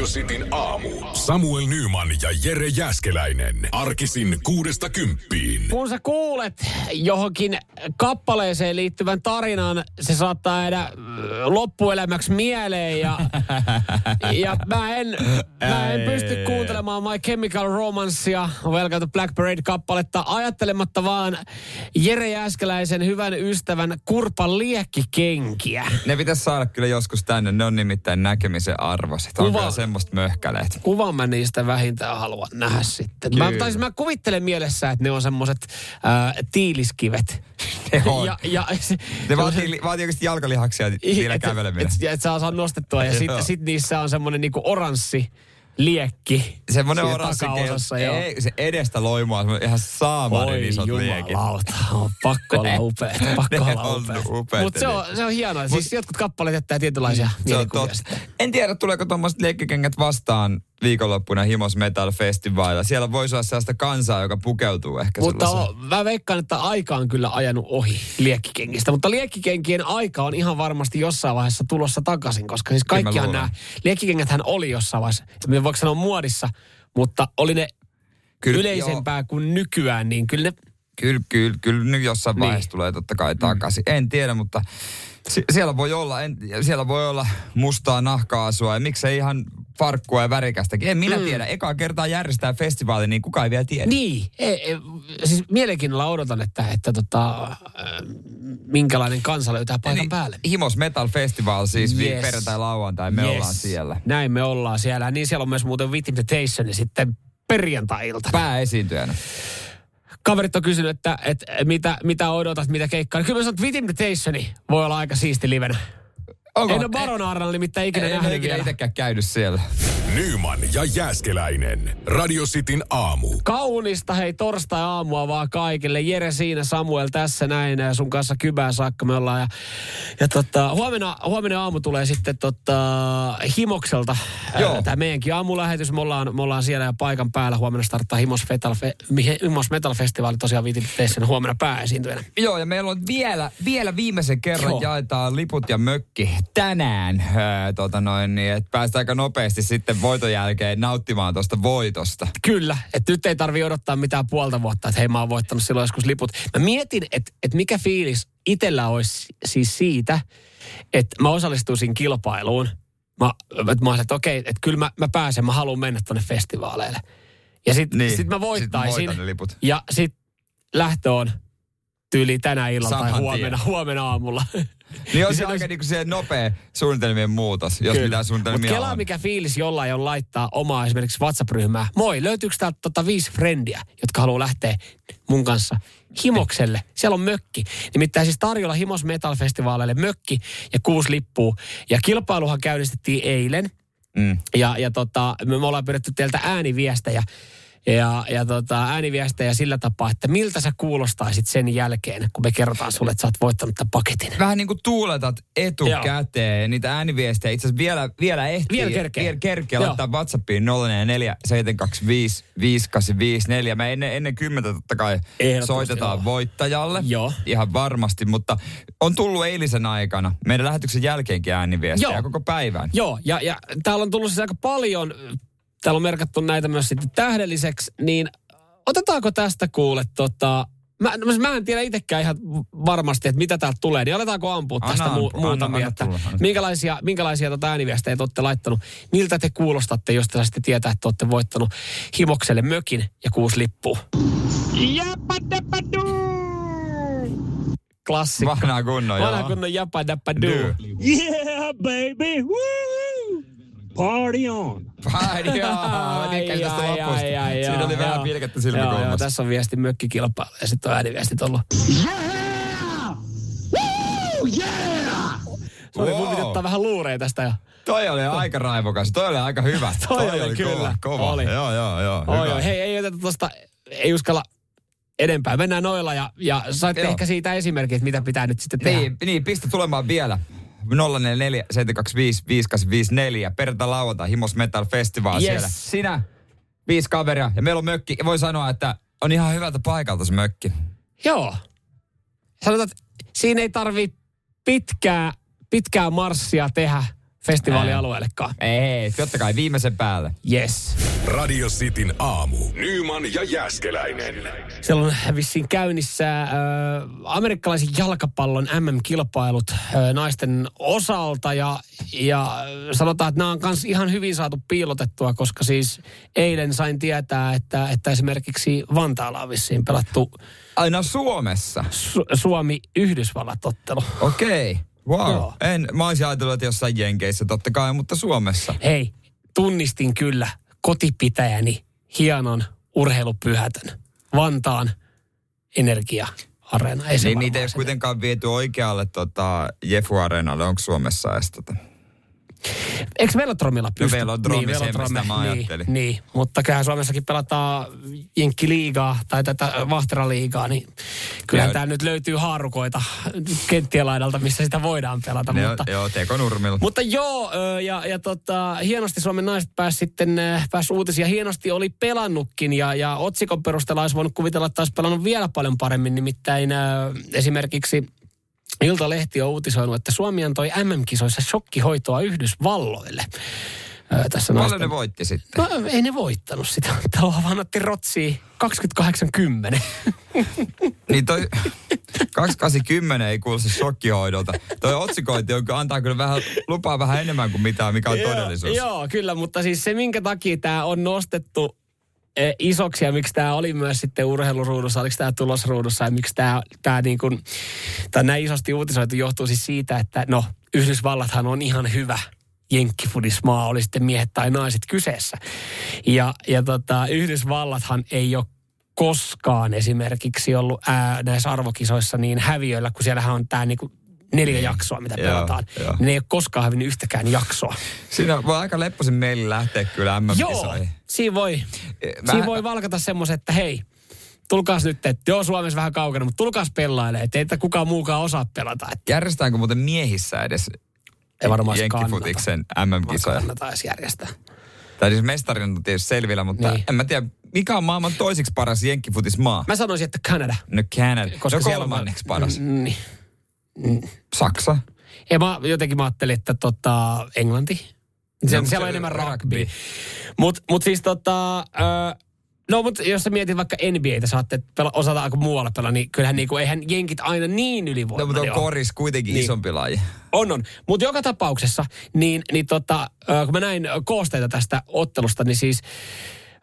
Radio Cityn aamu. Samuel Nyman ja Jere Jäskeläinen. Arkisin kuudesta kymppiin. Kun sä kuulet johonkin kappaleeseen liittyvän tarinan, se saattaa jäädä äh, loppuelämäksi mieleen ja, ja mä en, mä en pysty kuuntelemaan My Chemical Romancea, Welcome to Black Parade-kappaletta, ajattelematta vaan Jere Jääskeläisen hyvän ystävän Kurpan liekkikenkiä. Ne pitäisi saada kyllä joskus tänne, ne on nimittäin näkemisen arvoiset. On Kuva- semmoista möhkäleet. Kuvan mä niistä vähintään haluan nähdä sitten. Mä, Kyllä. tai siis mä kuvittelen mielessä, että ne on semmoset äh, tiiliskivet. Ne on. Ja, ja, se, Ne vaatii, vaatii oikeasti jalkalihaksia et, käveleminen. et, et, et saa nostettua ja sitten sit niissä on semmoinen niinku oranssi liekki. Semmoinen oranssi takaosassa, joo. ei, se edestä loimaa, semmoinen ihan saamarin isot liekit. jumalauta, on pakko olla upeat, pakko Ne olla on upeat. Mutta se on, se on hienoa. Siis jotkut kappaleet jättää tietynlaisia Se on sitten. En tiedä, tuleeko tuommoiset liekkikengät vastaan viikonloppuna Himos Metal Festivalilla. Siellä voisi olla sellaista kansaa, joka pukeutuu ehkä Mutta on, mä veikkaan, että aika on kyllä ajanut ohi liekkikengistä. Mutta liekkikenkien aika on ihan varmasti jossain vaiheessa tulossa takaisin, koska siis luulen. nämä liekkikengäthän oli jossain vaiheessa, me voiko sanoa muodissa, mutta oli ne Kyllä, yleisempää kuin nykyään, niin kyllä ne Kyllä, kyllä, kyllä nyt jossain Niin. vaiheessa tulee totta kai takaisin. En tiedä, mutta si- siellä voi olla, en, siellä voi olla mustaa nahkaasua ja miksei ihan farkkua ja värikästäkin. En minä mm. tiedä. Ekaa kertaa järjestää festivaali, niin kukaan ei vielä tiedä. Niin, e, e, siis mielenkiinnolla odotan, että, että tota, äh, minkälainen kansa löytää paikan Niin, päälle. Himos Metal Festival siis yes. Yes. perjantai lauantai, me Yes. ollaan siellä. Näin me ollaan siellä. Niin siellä on myös muuten With Invitation ja sitten perjantai-ilta. Pääesiintyjänä. Kaverit on kysynyt, että, että mitä, mitä odotat, mitä keikkaa. Kyllä mä sanon, että With Invitationi voi olla aika siisti livenä. Onko? En ole Baron Arnalla nimittäin ikinä en, en nähnyt ikinä vielä. itsekään käynyt siellä. Nyman ja Jäskeläinen. Radio Cityn aamu. Kaunista hei torstai-aamua vaan kaikille. Jere siinä, Samuel tässä näin. ja Sun kanssa kybää saakka me ollaan. Ja, ja tota, huomenna, huomenna aamu tulee sitten tota, Himokselta. Joo. Tämä meidänkin aamulähetys. Me ollaan, me ollaan siellä ja paikan päällä. Huomenna starttaa Himos, Metal, Fe- Himos Metal Festival tosiaan viitin huomenna pääesiintyjänä. Joo, ja meillä on vielä, vielä viimeisen kerran Joo. jaetaan liput ja mökki tänään. Öö, tota noin, niin, että päästään aika nopeasti sitten voiton jälkeen nauttimaan tuosta voitosta. Kyllä, että nyt ei tarvi odottaa mitään puolta vuotta, että hei mä oon voittanut silloin joskus liput. Mä mietin, että, että mikä fiilis itellä olisi siis siitä, että mä osallistuisin kilpailuun. Mä, että mä olisin, että okei, että kyllä mä, mä pääsen, mä haluan mennä tonne festivaaleille. Ja sit, Niin, sit mä sit voittaisin. ne liput. Ja sit lähtö on tyyli tänä illalla tai huomenna, huomenna aamulla. Niin on se aika niinku se nopea suunnitelmien muutos, jos mitään Mutta suunnitelmia kelaa on. mikä fiilis jollain on laittaa omaa esimerkiksi WhatsApp-ryhmää. Moi, löytyykö täältä tota viisi frendiä, jotka haluaa lähteä mun kanssa Himokselle? Siellä on mökki. Nimittäin siis tarjolla Himos Metal Festivaaleille mökki ja kuusi lippua. Ja kilpailuhan käynnistettiin eilen. Mm. Ja, ja tota, me, me ollaan pyydetty teiltä ääniviestejä. Ja, ja tota, ääniviestejä sillä tapaa, että miltä sä kuulostaisit sen jälkeen, kun me kerrotaan sulle, että sä oot voittanut tämän paketin. Vähän niin kuin tuuletat etukäteen niitä ääniviestejä. Itse asiassa vielä, vielä ehtii. Vielä kerkee. Vielä kerkee Joo. laittaa WhatsAppiin 044 725 5854. Mä ennen, ennen kymmentä totta kai soitetaan joo. voittajalle. Joo. Ihan varmasti, mutta on tullut eilisen aikana meidän lähetyksen jälkeenkin ääniviestejä Joo. koko päivän. Joo, ja, ja täällä on tullut siis aika paljon, täällä on merkattu näitä myös sitten tähdelliseksi, niin otetaanko tästä kuule tota, Mä, no, mä en tiedä itsekään ihan varmasti, että mitä täältä tulee, niin aletaanko ampua Anna tästä mu- anna- muutamia, anna että tulla, anna minkälaisia, minkälaisia tota ääniviestejä te olette laittanut, miltä te kuulostatte, jos te saisitte tietää, että olette voittanut Himokselle mökin ja kuusi lippua. Klassikko. Vanha kunnon, Vanha kunnon japa dappa doo. Doo. Yeah, baby. Woo! Party on. Joo, ai, lopusta. ai, ai, Siinä joo, oli vähän joo. pilkettä Joo, joo, silmäkulmassa. tässä on viesti mökkikilpailu ja sitten on ääniviestit ollut. Yeah! Woo! Yeah! Sori, mun Wow. piti ottaa vähän luureja tästä jo. Toi oli aika raivokas, toi oli aika hyvä. Toi oli kova, kyllä. kova. Oli. Joo, joo, joo. Oi, oi, hei, ei oteta tosta ei uskalla enempää. Mennään noilla ja, ja saitte Joo. ehkä siitä esimerkkiä, että mitä pitää nyt sitten tehdä. Niin, niin, pistä tulemaan vielä. 044 725 5854. Perjantai lauantai Himos Metal Festival Yes. siellä. Sinä, viisi kaveria ja meillä on mökki. Ja voi sanoa, että on ihan hyvältä paikalta se mökki. Joo. Sanotaan, että siinä ei tarvi pitkää, pitkää marssia tehdä festivaalialueellekaan. Ei, totta kai viimeisen päälle. Yes. Radio Cityn aamu. Nyman ja Jäskeläinen. Siellä on vissiin käynnissä äh, amerikkalaisen jalkapallon MM-kilpailut äh, naisten osalta ja, ja sanotaan, että nämä on myös ihan hyvin saatu piilotettua, koska siis eilen sain tietää, että, että esimerkiksi Vantaalla on vissiin pelattu Aina Suomessa. Su- Suomi-Yhdysvallat-ottelu. Okei. Okay. Wow. Joo. En, mä olisin ajatellut, että jossain Jenkeissä totta kai, mutta Suomessa. Hei, tunnistin kyllä kotipitäjäni hienon urheilupyhätön. Vantaan energia-areena. Ei se Niin niitä ei kuitenkaan viety oikealle tota, Jefu Areenalle. Onko Suomessa edes tota? Eikö Velodromilla pysty? Velodromi, niin, se, mistä mä niin, ajattelin. niin, mutta kyllähän Suomessakin pelataan Jenkkiliigaa tai tätä Vahteraliigaa, niin kyllähän Joo. täällä nyt löytyy haarukoita kenttien laidalta, missä sitä voidaan pelata. Ne, mutta, joo, Teko Nurmilla. mutta joo, ja, ja tota, hienosti Suomen naiset pääsi sitten pääsi uutisia. Hienosti oli pelannutkin ja, ja otsikon perusteella olisi voinut kuvitella, että olisi pelannut vielä paljon paremmin. Nimittäin esimerkiksi Iltalehti on uutisoinut, että Suomi antoi MM-kisoissa shokkihoitoa Yhdysvalloille. Ö, tässä Paljon naisten- ne voitti sitten. No ei ne voittanut sitä. Tämä vaan otti rotsiin 28-10. Niin toi 2810 ei kuulosta shokkihoidolta. Toi otsikointi on, antaa kyllä vähän, lupaa vähän enemmän kuin mitä, mikä on todellisuus. Joo, joo, kyllä, mutta siis se minkä takia tämä on nostettu isoksi ja miksi tämä oli myös sitten urheiluruudussa, oliko tämä tulosruudussa ja miksi tämä, tämä niin kuin, tai näin isosti uutisoitu johtuu siis siitä, että no Yhdysvallathan on ihan hyvä jenkkifudismaa, oli sitten miehet tai naiset kyseessä. Ja, ja tota, Yhdysvallathan ei ole koskaan esimerkiksi ollut ää, näissä arvokisoissa niin häviöillä, kun siellähän on tämä niinku neljä jaksoa, mitä. Joo, pelataan. joo. Ne ei ole koskaan hävinnyt yhtäkään jaksoa. Siinä voi aika lepposin meille lähteä kyllä Joo, MM-kisoihin. siinä voi, Mä- siinä voi valkata semmoisen, että hei, tulkaas nyt, että joo Suomessa vähän kaukana, mutta tulkaas pelailee, että ei että kukaan muukaan osaa pelata. Että Järjestetäänkö muuten miehissä edes ei varmaan se Jenkkifutiksen. MM-kisoja? Edes järjestää. Tai siis mestarin on tietysti selvillä, mutta Niin. en mä tiedä, mikä on maailman toisiksi paras jenkkifutismaa? Mä sanoisin, että Kanada. No Canada. Koska no siellä on- kolmanneksi paras. Mm, Niin. Saksa. Ja mä jotenkin mä ajattelin, että tota, Englanti. Se, No, siellä on enemmän rugby. rugby. Mutta mut siis tota, ö, no mutta jos sä mietit vaikka NBAtä, saatte pela, osata aika muualla pelaa, niin kyllähän niinku, eihän jenkit aina niin No, ylivoimainen mutta on koris kuitenkin Niin. isompi laji. On, on. Mutta joka tapauksessa, niin, niin tota, ö, kun mä näin koosteita tästä ottelusta, niin siis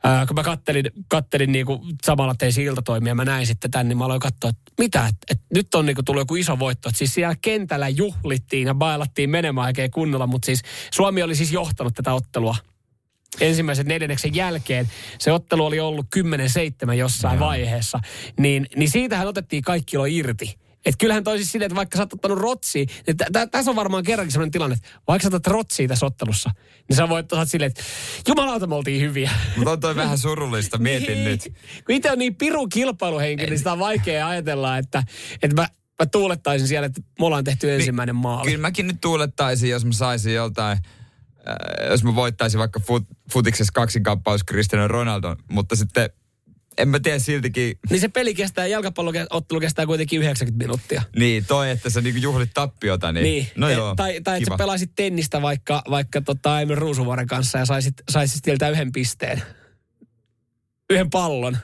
ö, kun mä kattelin, kattelin niinku samalla tein iltatoimia, mä näin sitten tän, niin mä aloin katsoa, että mitä, että et nyt on niinku tullut joku iso voitto. Et siis siellä kentällä juhlittiin ja bailattiin menemään oikein kunnolla, mutta siis Suomi oli siis johtanut tätä ottelua ensimmäisen neljänneksen jälkeen. Se ottelu oli ollut 10-7 jossain vaiheessa. Niin, niin siitähän otettiin kaikki kilo irti. Et kyllähän toi siis silleen, että vaikka sä oot ottanut rotsia, niin tä- tä- tässä on varmaan kerrankin sellainen tilanne, että vaikka sä otat rotsia tässä ottelussa, niin sä voit ottaa silleen, että jumalauta me oltiin hyviä. Mutta on toi vähän surullista, mietin Niin. nyt. Kun itse on niin piru kilpailuhenkilö, niin sitä on vaikea ajatella, että, että mä, mä tuulettaisin siellä, että me ollaan tehty ensimmäinen maali. Kyllä mäkin nyt tuulettaisin, jos mä saisin joltain, äh, jos mä voittaisin vaikka fut, futiksessa kaksinkauppaus Cristiano Ronaldo, mutta sitten en mä tiedä siltikin, Niin se peli kestää, jalkapalloottelu kestää kuitenkin 90 minuuttia. niin toi, että sä niinku juhlit tappiota, niin, Niin, no e- joo, tai, tai että sä pelaisit tennistä vaikka, vaikka tota Emil Ruusuvuoren kanssa ja saisit, saisit sieltä yhden pisteen. Yhden pallon.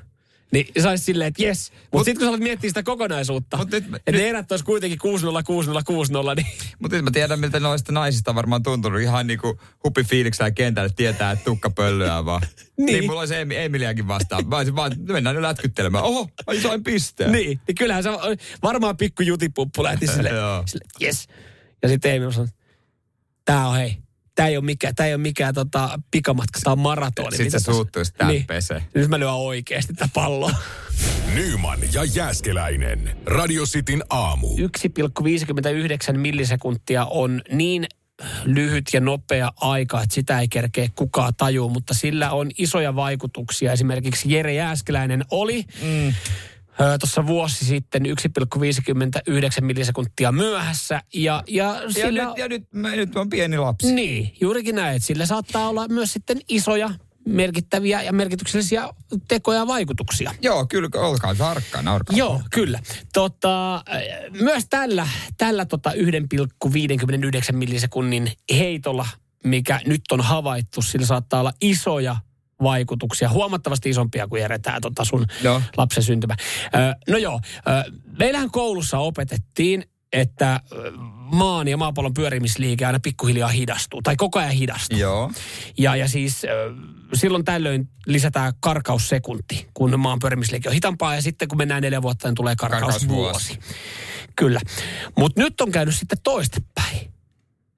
Niin saisit silleen, että jes. Mutta Mut- sitten kun sä alat miettiä sitä kokonaisuutta, että ne erät olisi kuitenkin 6-0, 6-0, 6-0, niin Mutta nyt mä tiedän, miltä noista naisista on varmaan tuntunut ihan niinku hupi fiiliksellä kentällä, tietää, että tukka pöllyää vaan. Niin. niin. mulla olisi Emi- Emiliäkin vastaan. Mä olisin vaan, mennään nyt lätkyttelemään. Oho, mä sain pisteen. Niin, niin kyllähän se varmaan pikku jutipuppu lähti sille, Joo. sille yes. Ja sitten Emil sanoi, tää on hei, tää ei ole mikään, tää ei ole mikään tota, pikamatka, tää on maratoni. Sitten mitä se tää Niin. pesee. Nyt mä lyön oikeasti tätä palloa. Nyman ja Jääskeläinen. Radio Cityn aamu. 1,59 millisekuntia on niin lyhyt ja nopea aika, että sitä ei kerkeä kukaan tajua, mutta sillä on isoja vaikutuksia. Esimerkiksi Jere Jääskeläinen oli mm. Tuossa vuosi sitten 1,59 millisekuntia myöhässä. Ja, ja, Ja, sillä, nyt, ja nyt, mä, nyt on pieni lapsi. Niin, juurikin näin. että Sillä saattaa olla myös sitten isoja, merkittäviä ja merkityksellisiä tekoja ja vaikutuksia. Joo, kyllä, olkaa tarkkana. Olkaa. Joo, kyllä. Tota, myös tällä, tällä tota 1,59 millisekunnin heitolla, mikä nyt on havaittu, sillä saattaa olla isoja vaikutuksia, huomattavasti isompia kuin Jere, tämä tota sun Joo. lapsen syntymä. Ö, no joo, ö, meillähän koulussa opetettiin, että maan ja maapallon pyörimisliike aina pikkuhiljaa hidastuu, tai koko ajan hidastuu. Joo. Ja, ja siis silloin tällöin lisätään karkaussekunti, kun maan pyörimisliike on hitaampaa. Ja sitten kun mennään neljä vuotta, niin tulee karkausvuosi. Karkausvuosi. Kyllä. Mutta nyt on käynyt sitten toistepäin.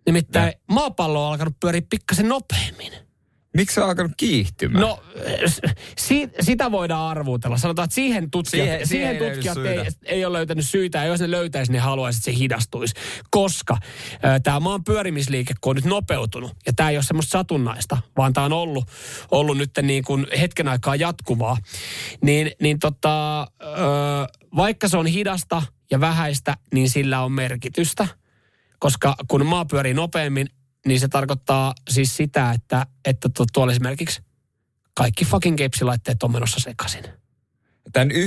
Nimittäin maapallo on alkanut pyöriä pikkasen nopeammin. Miksi se on alkanut kiihtymään? No, si, sitä voidaan arvuutella. Sanotaan, että siihen tutkijat, Siihen- siihen, siihen ei tutkijat syitä. ei, ei ole löytänyt syitä. Ja jos ne löytäisi, ne haluaisi, että se hidastuisi. Koska tämä maan pyörimisliike, kun on nyt nopeutunut, ja tämä ei ole semmoista satunnaista, vaan tämä on ollut, ollut nyt niin kuin hetken aikaa jatkuvaa, niin, niin tota, ö, vaikka se on hidasta ja vähäistä, niin sillä on merkitystä. Koska kun maa pyörii nopeammin, niin se tarkoittaa siis sitä, että, että tu- tuolla esimerkiksi kaikki fucking kepsilaitteet on menossa sekaisin. Tämän 1,59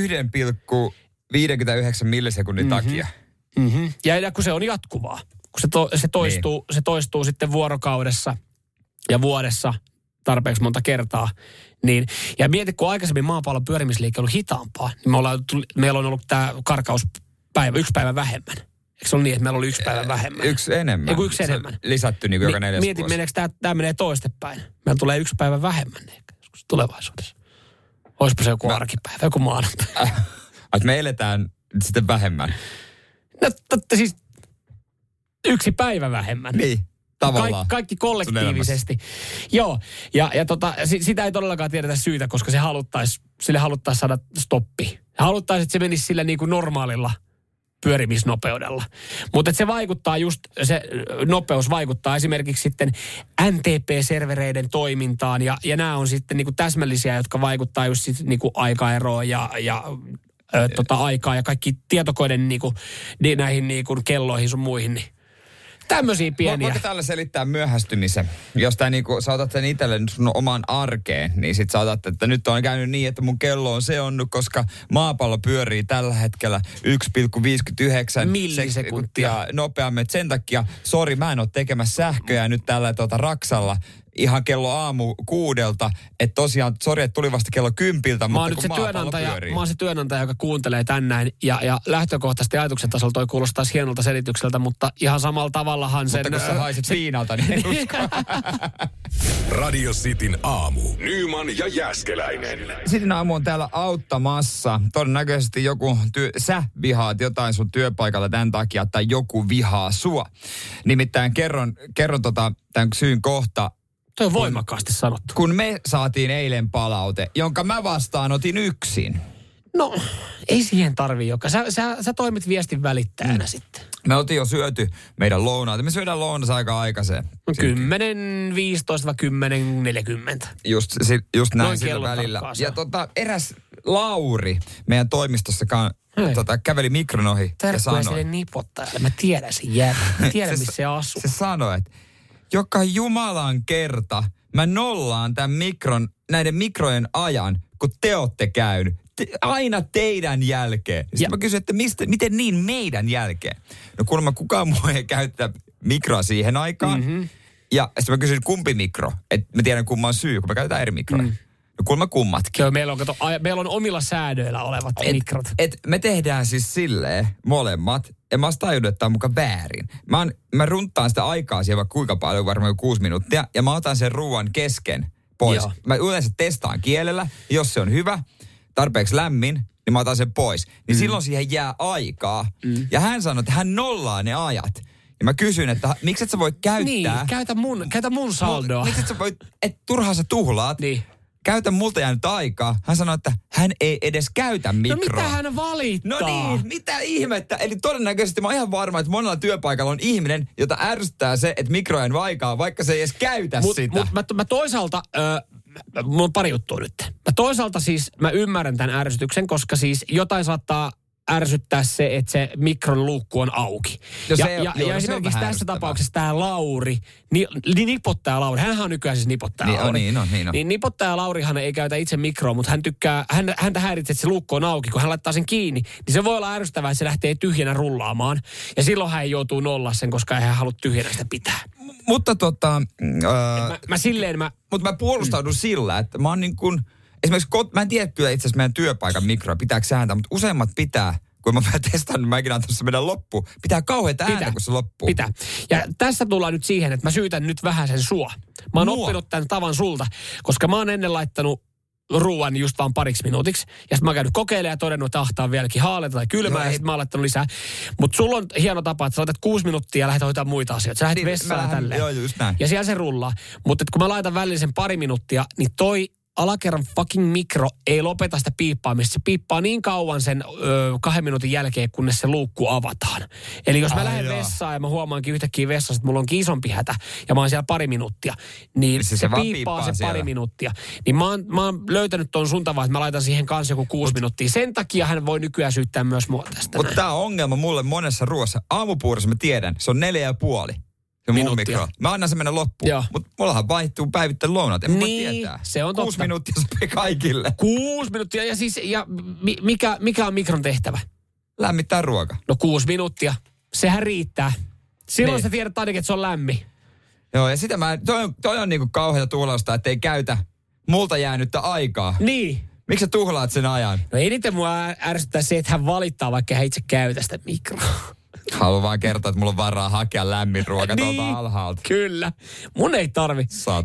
millisekunnin Mhm. mm-hmm. takia. Mm-hmm. Ja, ja kun se on jatkuvaa, kun se, to, se, toistuu, niin. se toistuu sitten vuorokaudessa ja vuodessa tarpeeksi monta kertaa, niin, ja mieti, kun aikaisemmin maapallon pyörimisliike on ollut hitaampaa, niin me ollaan, meillä on ollut tämä karkauspäivä, yksi päivä vähemmän. Eikö se ole niin, että meillä oli yksi päivä vähemmän? Yksi enemmän. Kun yksi Se enemmän. Lisätty niin kuin joka neljäs Mieti, vuosi. meneekö tämä, tämä menee toistepäin. Meillä tulee yksi päivä vähemmän joskus tulevaisuudessa. Olisipa se joku arkipäivä, joku maanantai. Että me eletään sitten vähemmän. No totta siis yksi päivä vähemmän. Niin, tavallaan. Kaik, kaikki kollektiivisesti. Joo, ja, ja tota, si, sitä ei todellakaan tiedetä syytä, koska se haluttais, sille haluttaisiin saada stoppi. Haluttaisiin, että se menisi sillä niin kuin normaalilla pyörimisnopeudella. Mutta se vaikuttaa just, se nopeus vaikuttaa esimerkiksi sitten NTP-servereiden toimintaan ja, ja nämä on sitten niinku täsmällisiä, jotka vaikuttaa just sit niinku aikaeroon ja, ja ö, tota aikaa ja kaikki tietokoiden niinku, ni, näihin niinku kelloihin sun muihin. Niin. Tämmöisiä pieniä. Voiko tällä selittää myöhästymisen? Jos tää niinku, sä otat sen itselle sun omaan arkeen, niin sit sä otat, että nyt on käynyt niin, että mun kello on seonnut, koska maapallo pyörii tällä hetkellä 1,59 Millisekuntia. sekuntia nopeammin. Et Sen takia, sori, mä en ole tekemässä sähköjä nyt tällä tota, Raksalla ihan kello aamu kuudelta. Että tosiaan, sori, että tuli vasta kello kympiltä, Mä mutta oon nyt se työnantaja, pyörii. mä oon se työnantaja, joka kuuntelee tän näin. Ja, ja lähtökohtaisesti ajatuksen tasolla toi kuulostaa hienolta selitykseltä, mutta ihan samalla tavallahan sen... Mutta kun sä ö, haiset viinalta, niin en usko. Radio Cityn aamu. Nyman ja Jäskeläinen. Sitten aamu on täällä auttamassa. Todennäköisesti joku, työ, sä vihaat jotain sun työpaikalla tämän takia, tai joku vihaa sua. Nimittäin kerron, kerron tota, tämän syyn kohta. Toi on voimakkaasti sanottu. Kun me saatiin eilen palaute, jonka mä vastaanotin yksin. No, ei siihen tarvii joka. Sä, sä, sä toimit viestin välittäjänä mm. sitten. Me oltiin jo syöty meidän lounaat. Me syödään lounas aika aikaiseen. No 10, 15 vai 10, 40. Just, si- just näin Noin sillä välillä. tarkkaan se Ja tota, eräs Lauri meidän toimistossakaan Hei. tota, käveli mikron ohi ja Terkkuja sanoi. sille nipottajalle. Mä tiedän sen. Mä tiedän, missä se asuu. Se sanoi, että joka Jumalan kerta mä nollaan tämän mikron, näiden mikrojen ajan, kun te olette käynyt. Te, aina teidän jälkeen. Sitten Ja- mä kysyin, että mistä, miten niin meidän jälkeen? No kuulemma kukaan muu ei käyttää mikroa siihen aikaan. Mhm. Mm-hmm. Ja sitten mä kysyin, kumpi mikro? Että mä tiedän kumman syy, kun me käytetään eri mikroja. Mm. No kuulemma kummatkin. Joo, meillä on, kato, meillä on omilla säädöillä olevat Et, mikrot. et me tehdään siis silleen molemmat, ja mä oon tajunnut, että tää on muka väärin. Mä, on, mä runttaan sitä aikaa siellä vaikka kuinka paljon, varmaan kuusi minuuttia, ja mä otan sen ruoan kesken pois. Joo. Mä yleensä testaan kielellä, jos se on hyvä, tarpeeksi lämmin, niin mä otan sen pois. Niin mm. silloin siihen jää aikaa. Mm. Ja hän sanoi, että hän nollaa ne ajat. Ja mä kysyin, että miksi et sä voi käyttää... Niin, käytä mun, käytä mun saldoa. Miksi et sä voi, et turhaan sä tuhlaat. Niin. Käytä multa jäänyt aikaa. Hän sanoi, että hän ei edes käytä No mikroa. mitä hän valittaa? No niin, mitä ihmettä? Eli todennäköisesti mä oon ihan varma, että monella työpaikalla on ihminen, jota ärsyttää se, että mikro ei aikaa, vaikka se ei edes käytä Mut, sitä. mut mä, mä toisaalta, äh, mulla on pari juttua nyt. Mä toisaalta siis, mä ymmärrän tämän ärsytyksen, koska siis jotain saattaa ärsyttää se, että se mikron luukku on auki. No ja, se- ja, joo, no ja on esimerkiksi tässä tapauksessa tämä Lauri, ni, ni, nipottaja Lauri, hänhän on nykyään siis nipottaja Niin on, Lauri. niin on, niin on. Niin nipottaja Laurihan ei käytä itse mikroa, mutta hän tykkää, hän, häntä häiritsee, että se luukku on auki. Kun hän laittaa sen kiinni, niin se voi olla ärsyttävää, että se lähtee tyhjänä rullaamaan. Ja silloin hän joutuu nolla sen, koska ei hän halua tyhjänä sitä pitää. Mutta tota, mm, öö, Mä, mä silleen mä, mutta mä puolustaudun sillä, että mä oon niin kuin, esimerkiksi, kot, mä en tiedä kyllä itse asiassa meidän työpaikan mikroa, pitääkö sääntää, mutta useimmat pitää, kun mä vähän testaan, niin mäkin antaa se mennä loppuun. Pitää kauheita ääntä, Pitää. kun se loppuu. Pitää. Ja tässä tullaan nyt siihen, että mä syytän nyt vähän sen sua. Mä oon Mua? oppinut tämän tavan sulta, koska mä oon ennen laittanut ruuan just vaan pariksi minuutiksi. Ja sitten mä oon käynyt kokeilemaan ja todennut, että ahtaa vieläkin haaleita tai kylmää, Joo, ja sitten mä oon laittanut lisää. Mutta sulla on hieno tapa, että sä laitat kuusi minuuttia ja lähdet hoitaa muita asioita. Sä lähdet Niin, vessaan mä ja lähden- tälleen. joo, just näin. Ja siellä se rullaa. Mutta kun mä laitan välillä sen pari minuuttia, niin toi alakerran fucking mikro ei lopeta sitä piippaamista. Se piippaa niin kauan sen ö, kahden minuutin jälkeen, kunnes se luukku avataan. Eli jos mä Ai lähden joo. vessaan ja mä huomaankin yhtäkkiä vessassa, että mulla onkin isompi hätä ja mä oon siellä pari minuuttia, niin Se- se, se se piippaa, piippaa se pari minuuttia. Niin mä oon, mä oon löytänyt ton sun tavan, että mä laitan siihen kanssa joku kuusi minuuttia. Sen takia hän voi nykyään syyttää myös mua tästä. Mutta tämä on ongelma mulle monessa ruoassa. Aamupuurossa mä tiedän, se on neljä ja puoli. Mun Minuuttia. mikro. Mä annan sen mennä loppuun. Joo. Mutta mullahan vaihtuu päivittäin lounat. En Niin, tietää. se on Kuusi totta. minuuttia sopii kaikille. Kuusi minuuttia. Ja siis, ja mi, mikä, mikä on mikron tehtävä? Lämmittää ruoka. No kuusi minuuttia. Sehän riittää. Silloin Niin. sä tiedät ainakin, että se on lämmin. Joo, ja sitä mä, toi on, toi on niinku kauheata tuhlausta, että ei käytä multa jäänyttä aikaa. Niin. Miksi sä tuhlaat sen ajan? No eniten mua ärsyttää se, että hän valittaa, vaikka hän itse käytä sitä mikroa. Haluan vaan kertoa, että mulla on varaa hakea lämmin ruoka Niin. tuolta alhaalta. Kyllä. Mun ei tarvi.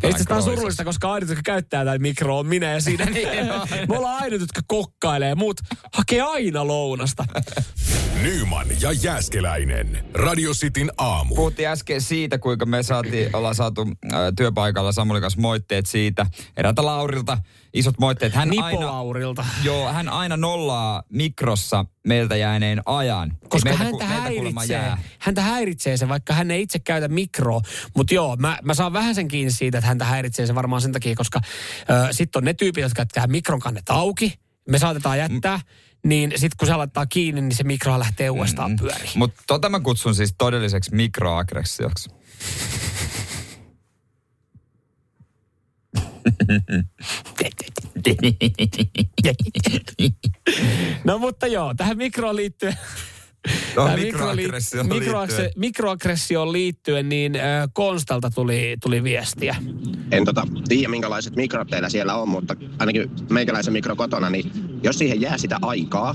Itse tää on surullista, koska ainut, jotka käyttää tätä mikroa on minä ja siinä. Me ollaan ainut, jotka kokkailee. Muut hakee aina lounasta. Nyman ja Jääskeläinen. Radio Cityn aamu. Puhuttiin äsken siitä, kuinka me saatiin, ollaan saatu äh, työpaikalla Samulin kanssa moitteet siitä. Eräältä Laurilta isot moitteet. Hän aina, Nipolaurilta. joo, hän aina nollaa mikrossa meiltä jääneen ajan. Koska Meiltä häntä, ku- häiritsee, jää. häntä häiritsee se, vaikka hän ei itse käytä mikroa. Mutta joo, mä, mä saan vähän sen kiinni siitä, että häntä häiritsee se varmaan sen takia, koska sitten on ne tyypit, jotka jättää mikron kannet auki. Me saatetaan jättää. Niin sitten kun se laittaa kiinni, niin se mikro lähtee uudestaan mm. pyöriin. Mutta tota mä kutsun siis todelliseksi mikroaggressioksi. No mutta joo, tähän mikroon liittyen... No, mikroaggressioon liittyen. mikroaggressioon liittyen, niin äh, Konstalta tuli, tuli viestiä. En tota, tiedä, minkälaiset mikrot teillä siellä on, mutta ainakin meikäläisen mikro kotona, niin jos siihen jää sitä aikaa,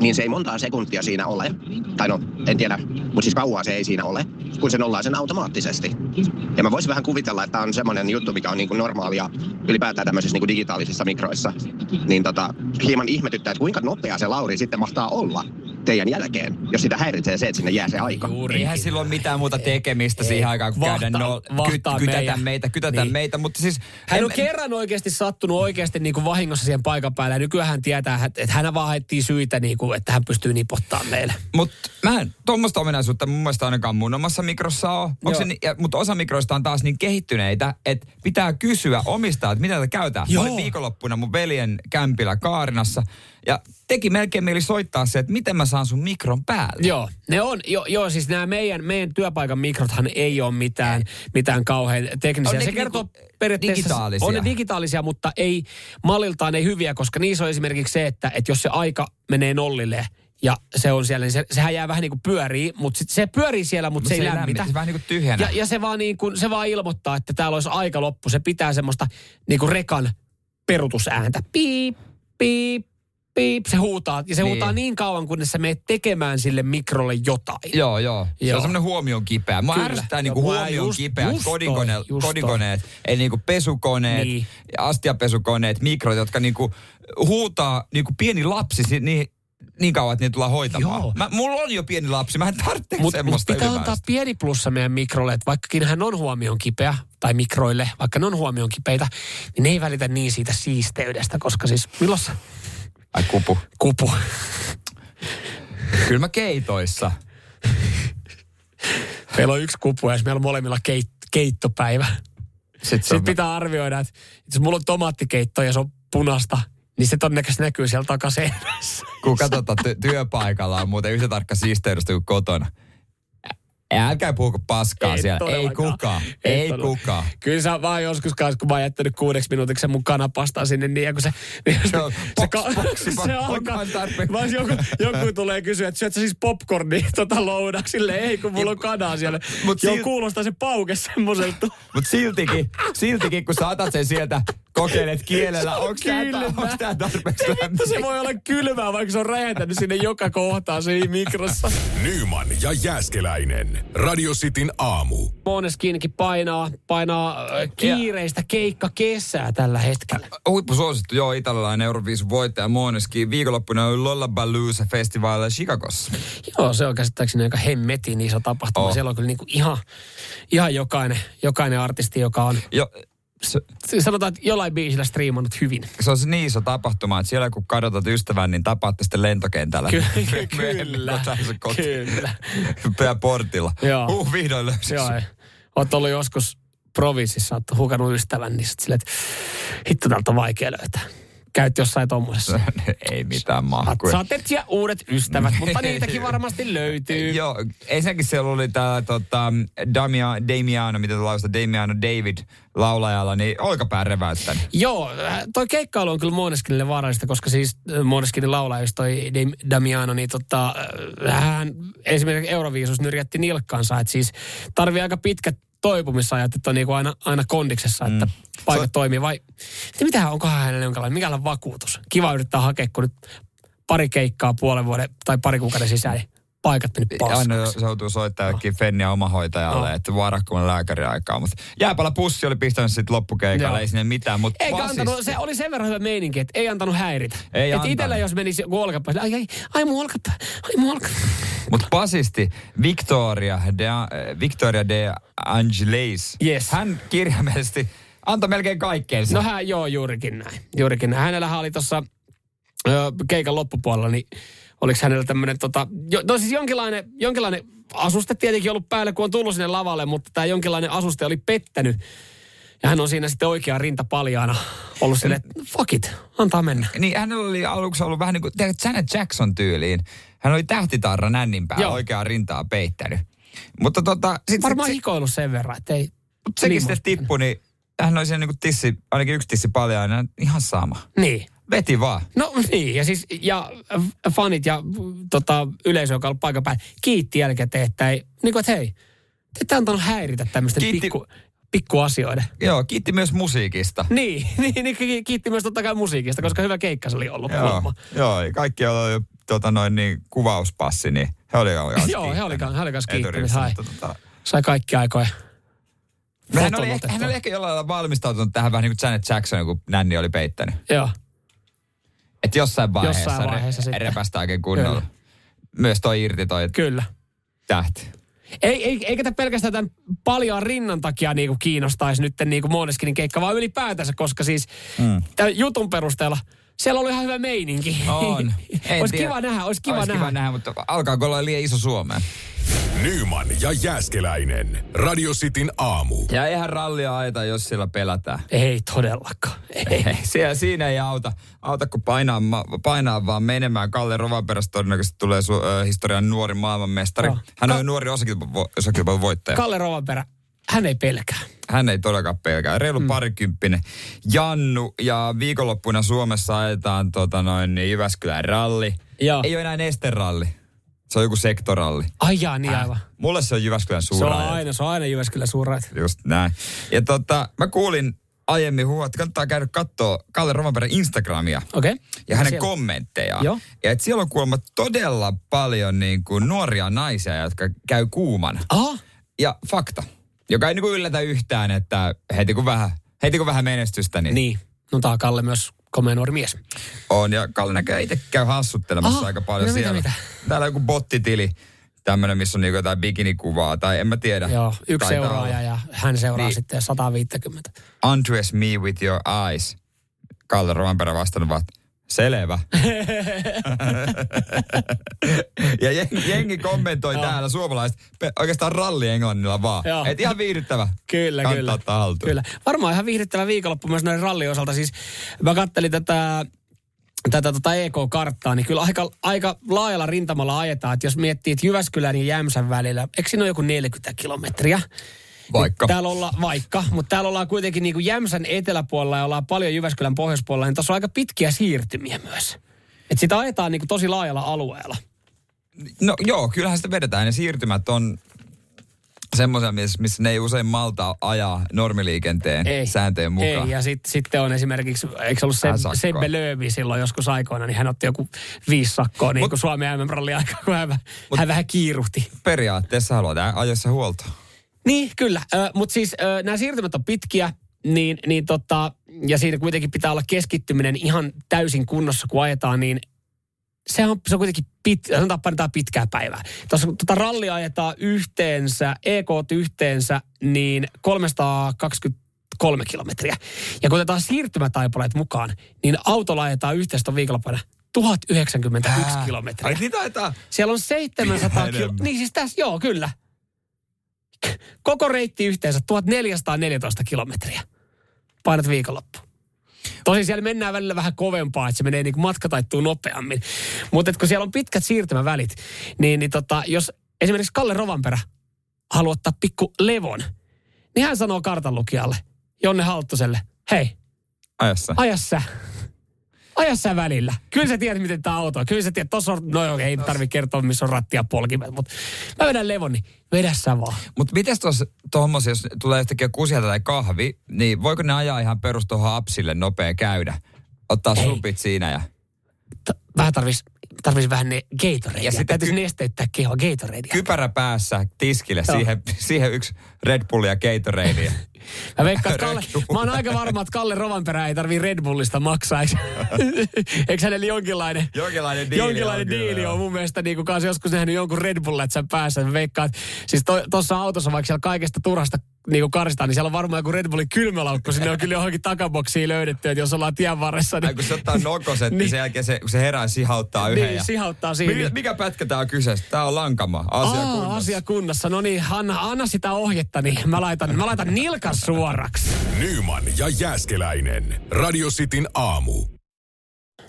niin se ei montaa sekuntia siinä ole. Tai no, en tiedä, mutta siis kauaa se ei siinä ole, kun se nollaa sen automaattisesti. Ja mä voisin vähän kuvitella, että tämä on semmoinen juttu, mikä on niin kuin normaalia ylipäätään tämmöisissä niin kuin digitaalisissa mikroissa. Niin tota, hieman ihmetyttää, että kuinka nopea se Lauri sitten mahtaa olla teidän jälkeen, jos sitä häiritsee se, että sinne jää se aika. Eihän sillä ole mitään muuta tekemistä siihen aikaan, kun Vahtaa- käydään no, vahtaa ky, kytätään meidän. meitä, kytätään Niin. meitä, mutta siis... Hän en- on kerran oikeasti sattunut oikeasti niin kuin vahingossa siihen paikan päälle. Ja nykyään hän tietää, että hän vaan haettiin syitä, niin kuin, että hän pystyy nipottaa meille. Mutta mä en, tuommoista ominaisuutta mun mielestä ainakaan mun omassa mikrossa on. Mutta osa mikroista on taas niin kehittyneitä, että pitää kysyä omistaa, että mitä tätä käytetään. Mä olin viikonloppuna mun veljen kämpillä Kaarinassa ja teki melkein mieli soittaa se, että miten mä saan sun mikron päälle. Joo, ne on, jo, joo siis nämä meidän, meidän työpaikan mikrothan ei ole mitään, mitään kauhean teknisiä. On Se kertoo niinku periaatteessa, digitaalisia. on ne digitaalisia, mutta ei malliltaan ei hyviä, koska niissä on esimerkiksi se, että, että jos se aika menee nollille ja se on siellä, niin se, sehän jää vähän niin kuin pyörii, mutta sit se pyörii siellä, mutta Mut se, ei lämmitä. Se vähän niin kuin tyhjänä. Ja, ja se, vaan niin kuin, se vaan ilmoittaa, että täällä olisi aika loppu. Se pitää semmoista niin kuin rekan perutusääntä. Piip, piip, piip. Se huutaa. Ja se Niin. huutaa niin kauan, kunnes sä meet tekemään sille mikrolle jotain. Joo, joo. Se Joo. on semmoinen huomion kipeä. Kyllä. ärsyttää niinku huomion just- kipeät just toi, kodikone, just toi. kodikoneet, eli niinku pesukoneet, Niin. astiapesukoneet, mikrot, jotka niinku huutaa niinku pieni lapsi, si- niin niin kauan, että niitä tullaan hoitamaan. Joo. Mä, mulla on jo pieni lapsi, mä en tarvitse Mutta mut semmoista pitää ylimääräistä. antaa pieni plussa meidän mikrolle, että vaikkakin hän on huomion kipeä, tai mikroille, vaikka ne on huomion kipeitä, niin ne ei välitä niin siitä siisteydestä, koska siis milloin se Ai kupu. kupu? Kyllä mä keitoissa. Meillä on yksi kupu ja jos meillä on molemmilla keit, keittopäivä. Sitten Sitten pitää arvioida, että jos mulla on tomaattikeitto ja se on punasta, niin se todennäköisesti näkyy siellä takaseinässä. kun katsotaan ty- työpaikalla on muuten yhtä tarkka siisteydestä kuin kotona. Älkää puhuko paskaa Ei siellä. Ei kukaan. Ei Ei, kukaan. Kyllä sä vaan joskus kanssa, kun mä oon jättänyt kuudeksi minuutiksi sen mun kanapastaa sinne, niin ja kun se... Niin se, Joo, se, box- boxi vaan- se alkaa... onkohan tarpeeksi? Vaan joku, joku tulee kysyä, että syöt sä siis popcornia tota loudaksi? Ei, kun mulla on kanaa siellä. Mut Joo, sil- kuulostaa se pauke semmoiselta. Mutta siltikin, siltikin, kun sä otat sen sieltä, kokeilet kielellä, onko onks tää tarpeeksi Vittu, lämmin? se voi olla kylmää, vaikka se on räjähtänyt sinne joka kohtaan siinä mikrossa. Nyman ja Jääskeläinen. Radio Cityn aamu. Moneskinkin painaa, painaa äh, kiireistä keikka kesää tällä hetkellä. Huippusuosittu, joo, italialainen Euroviisun voittaja Måneskin. Viikonloppuna oli Lollapalooza festivaalilla Chicagossa. Joo, se on käsittääkseni aika hemmetin iso tapahtuma. Oh. Siellä on kyllä niinku ihan, ihan jokainen, jokainen artisti, joka on, Jo, se, sanotaan, että jollain biisillä striimannut hyvin. se on se niin iso tapahtuma, että siellä kun kadotat ystävän, niin tapaatte sitten lentokentällä. Ky- Myöhemmin, kyllä, kyllä. Pää portilla. Joo. Uh, vihdoin löysin. Joo, oot ollut joskus provinssissa, oot hukannut ystävän, niin sit silleen, että hitto täältä on vaikea löytää. Käyt jossain tommosessa. Ei mitään Saat, mahkua. saatet ja uudet ystävät, mutta niitäkin varmasti löytyy. Joo, ensinnäkin siellä oli tää tota, Damia, Damiano, mitä lausta, Damiano David laulajalla, niin olkapää reväyttänyt. Joo, äh, toi keikkailu on kyllä Måneskinille vaarallista, koska siis äh, Måneskinin laulaja, just toi Dam- Damiano, niin tota, äh, hän esimerkiksi Euroviisus nyrjätti nilkkaansa, että siis tarvii aika pitkät toipumisajat, että on niinku aina, aina kondiksessa, että mm. paikat Se- toimii. Vai niin mitähän, onkohan hänellä jonkinlainen, mikälainen vakuutus? Kiva yrittää hakea, kun nyt pari keikkaa puolen vuoden tai pari kuukauden sisään, niin paikat meni Aina paskaksi. joutuu soittaa jokin Fennia omahoitajalle, No. että varakkuman lääkäriaikaa. Mutta jääpala pussi oli pistänyt sitten loppukeikalle, ei sinne mitään. Mutta Eikä antanut, se oli sen verran hyvä meininki, että ei antanut häiritä. Ei Et itellä jos menisi joku olkapää, ai, ai, ai mun olkapää, ai mun olkapää. Mutta basisti Victoria de, Victoria de Angelis, Yes. hän kirjaimellisesti antoi melkein kaikkeensa. No hän, joo, juurikin näin. Juurikin näin. Hänellä oli tuossa keikan loppupuolella, niin oliko hänellä tämmöinen, tota, jo, no siis jonkinlainen, jonkinlainen asuste tietenkin ollut päällä, kun on tullut sinne lavalle, mutta tämä jonkinlainen asuste oli pettänyt. Ja hän on siinä sitten oikea rinta paljaana ollut silleen, että fuck it, antaa mennä. Niin hänellä oli aluksi ollut vähän niin kuin Janet Jackson tyyliin. Hän oli tähtitarra nännin päällä oikeaa rintaa peittänyt. Mutta tota, sit, Varmaan sit, hikoillut sen verran, että ei... Mut sekin niin sitten tippui, niin hän oli siinä niinku tissi, ainakin yksi tissi paljaana, ihan sama. Niin. Veti vaan. No niin, ja siis ja fanit ja tota, yleisö, joka on ollut paikan päällä, kiitti jälkikäteen, että ei, niin kuin, että hei, te ette antanut häiritä tämmöisten Kiitti- pikku, pikkuasioiden. Joo, kiitti myös musiikista. Niin, niin, niin ki- kiitti myös totta kai musiikista, koska hyvä keikka se oli ollut. Joo, joo, kaikki oli jo tota noin niin kuvauspassi, niin he oli jo Joo, he oli, he oli kanssa kiittänyt. Sai, tota, sai kaikki aikoja. hän, oli, hän oli ehkä jollain lailla valmistautunut tähän vähän niin kuin Janet Jackson, kun Nänni oli peittänyt. Joo, Että jossain vaiheessa, Jossain vaiheessa re- sitten. repästä oikein kunnolla. Kyllä. Myös toi irti toi kyllä. tähti. Ei, ei, eikä tämä pelkästään tämän paljon rinnan takia niinku kiinnostaisi nyt niinku Måneskinin keikka, vaan ylipäätänsä, koska siis mm. tämän jutun perusteella siellä oli ihan hyvä meininki. On. Olisi kiva nähdä, olisi kiva Olisi nähdä. kiva nähdä, mutta alkaako olla liian iso Suomeen? Nyman ja Jääskeläinen. Radio Cityn aamu. Ja eihän rallia aita, jos sillä pelätään. Ei todellakaan. Ei. Siellä, siinä ei auta, auta kun painaa, ma- painaa vaan menemään. Kalle Rovanperästä todennäköisesti tulee su, ö, historian nuori maailmanmestari. Joo. Hän on Ka- jo nuori osakilpailun voittaja. Kalle Rovanperä, hän ei pelkää. Hän ei todellakaan pelkää. Reilu mm. parikymppinen. Jannu ja viikonloppuna Suomessa ajetaan tota noin, niin Jyväskylän ralli. Joo. Ei ole enää Nesteralli. Se on joku sektoralli. Ai jaa, niin aivan. Mulle se on Jyväskylän Se on aina, se on aina Jyväskylän suurait. Just näin. Ja tota, mä kuulin aiemmin huua, että kannattaa käydä katsoa Kalle Romanperän Instagramia Okei. ja hänen Siellä. kommenttejaan. Joo. Ja että siellä on kuulemma todella paljon niin kuin nuoria naisia, jotka käy kuumana. Aha. Ja fakta, joka ei niin kuin yllätä yhtään, että heti kun vähän, heti kun vähän menestystä, niin, Niin. No tää Kalle myös komea nuori mies. On, ja Kalle näköjään itse käy hassuttelemassa Aha, aika paljon no mitä, siellä. mitä? Täällä on joku bottitili, tämmöinen, missä on niinku jotain bikinikuvaa, tai en mä tiedä. Joo, yksi Taitaa seuraaja olla. ja hän seuraa Niin. sitten 150. Undress me with your eyes. Kalle Rovanperä vastannut vaan, selvä. ja jengi, jengi kommentoi Joo. täällä suomalaiset oikeastaan ralli englannilla vaan. Joo. Et ihan viihdyttävä. Kyllä, Kannattaa kyllä. haltuun. Kyllä. Varmaan ihan viihdyttävä viikonloppu myös noiden rallin osalta. Siis mä kattelin tätä tätä tota EK-karttaa, niin kyllä aika, aika laajalla rintamalla ajetaan. Että jos miettii, että Jyväskylän ja Jämsän välillä, eikö siinä ole joku 40 kilometriä? Vaikka. Niin Täällä ollaan, vaikka, mutta täällä ollaan kuitenkin niin kuin Jämsän eteläpuolella ja ollaan paljon Jyväskylän pohjoispuolella, niin tässä on aika pitkiä siirtymiä myös. Että sitä ajetaan niin kuin tosi laajalla alueella. No joo, kyllähän sitä vedetään. Ne siirtymät on semmoisia, missä, missä ne ei usein malta ajaa normiliikenteen sääntöjen mukaan. Ei, ja sit, sitten on esimerkiksi, eikö ollut se. Sebbe Löövi silloin joskus aikoina, niin hän otti joku viisi sakkoa niin Mut- kuin Suomen MM-ralli aikaa, kun hän, Mut- hän vähän kiiruhti. Periaatteessa haluat ajoissa huoltoa. Niin, kyllä. Mutta siis ö, nämä siirtymät on pitkiä, niin, niin tota, ja siinä kuitenkin pitää olla keskittyminen ihan täysin kunnossa, kun ajetaan, niin se on, se on kuitenkin pit, sanotaan painetaan pitkää päivää. Tuossa tota rallia ajetaan yhteensä, EK yhteensä, niin 323 kilometriä. Ja kun otetaan siirtymätaipaleet mukaan, niin autolla ajetaan yhteensä viikonloppuna 1091 Ää, kilometriä. Ai niin taitaa. Siellä on 700 Vielä kilo... enemmän. Niin siis tässä, joo, kyllä. Koko reitti yhteensä 1414 kilometriä. Painat viikonloppu. Tosin siellä mennään välillä vähän kovempaa, että se menee niin kuin matka taittuu nopeammin. Mutta kun siellä on pitkät siirtymävälit, niin, niin tota, jos esimerkiksi Kalle Rovanperä haluaa ottaa pikku levon, niin hän sanoo kartanlukijalle, Jonne Halttuselle, hei, Ajassa. aja sä. Aja sä välillä. Kyllä sä tiedät, miten tämä auto on. Kyllä sä tiedät, tossa on, no joo, ei tarvitse kertoa, missä on ratti ja polkimet, mutta mä vedän levon, niin vedä sä vaan. Mutta miten tuossa tuommoisia, jos tulee yhtäkkiä kusialta tai kahvi, niin voiko ne ajaa ihan perus tuohon apsille nopea käydä? Ottaa Ei. supit siinä ja... T- vähän tarvis, tarvis vähän ne Gatoradea. Ja sitten täytyisi ky- nesteyttää kehoa Gatoradea. Kypärä päässä tiskille, siihen, siihen yksi Red Bull ja Gatoradea. Mä veikkaan, että Kalle, mä oon aika varma, että Kalle Rovanperä ei tarvii Red Bullista maksaa. Eikö, hänellä jonkinlainen, Jonkinlainen diili jonkinlainen on diili on mun mielestä niin kuin joskus nähnyt jonkun Red Bull-lätsän päässä. Mä veikkaan, että siis tuossa autossa, vaikka siellä kaikesta turhasta niin kuin karsitaan, niin siellä on varmaan joku Red Bullin kylmälaukku. Sinne on kyllä johonkin takaboksiin löydetty, että jos ollaan tien varressa, Ai niin, kun se ottaa nokoset, niin Niin. sen jälkeen se, kun se herää sihauttaa yhden. niin ja... sihauttaa siinä. Mikä, mikä pätkä tää on kyseessä? Tää on lankama. Asia Aa, kunnossa. asia kunnossa. No niin, anna, anna sitä ohjetta, niin mä laitan, mä laitan nilkan suoraksi. Nyman ja Jääskeläinen. Radio Cityn aamu.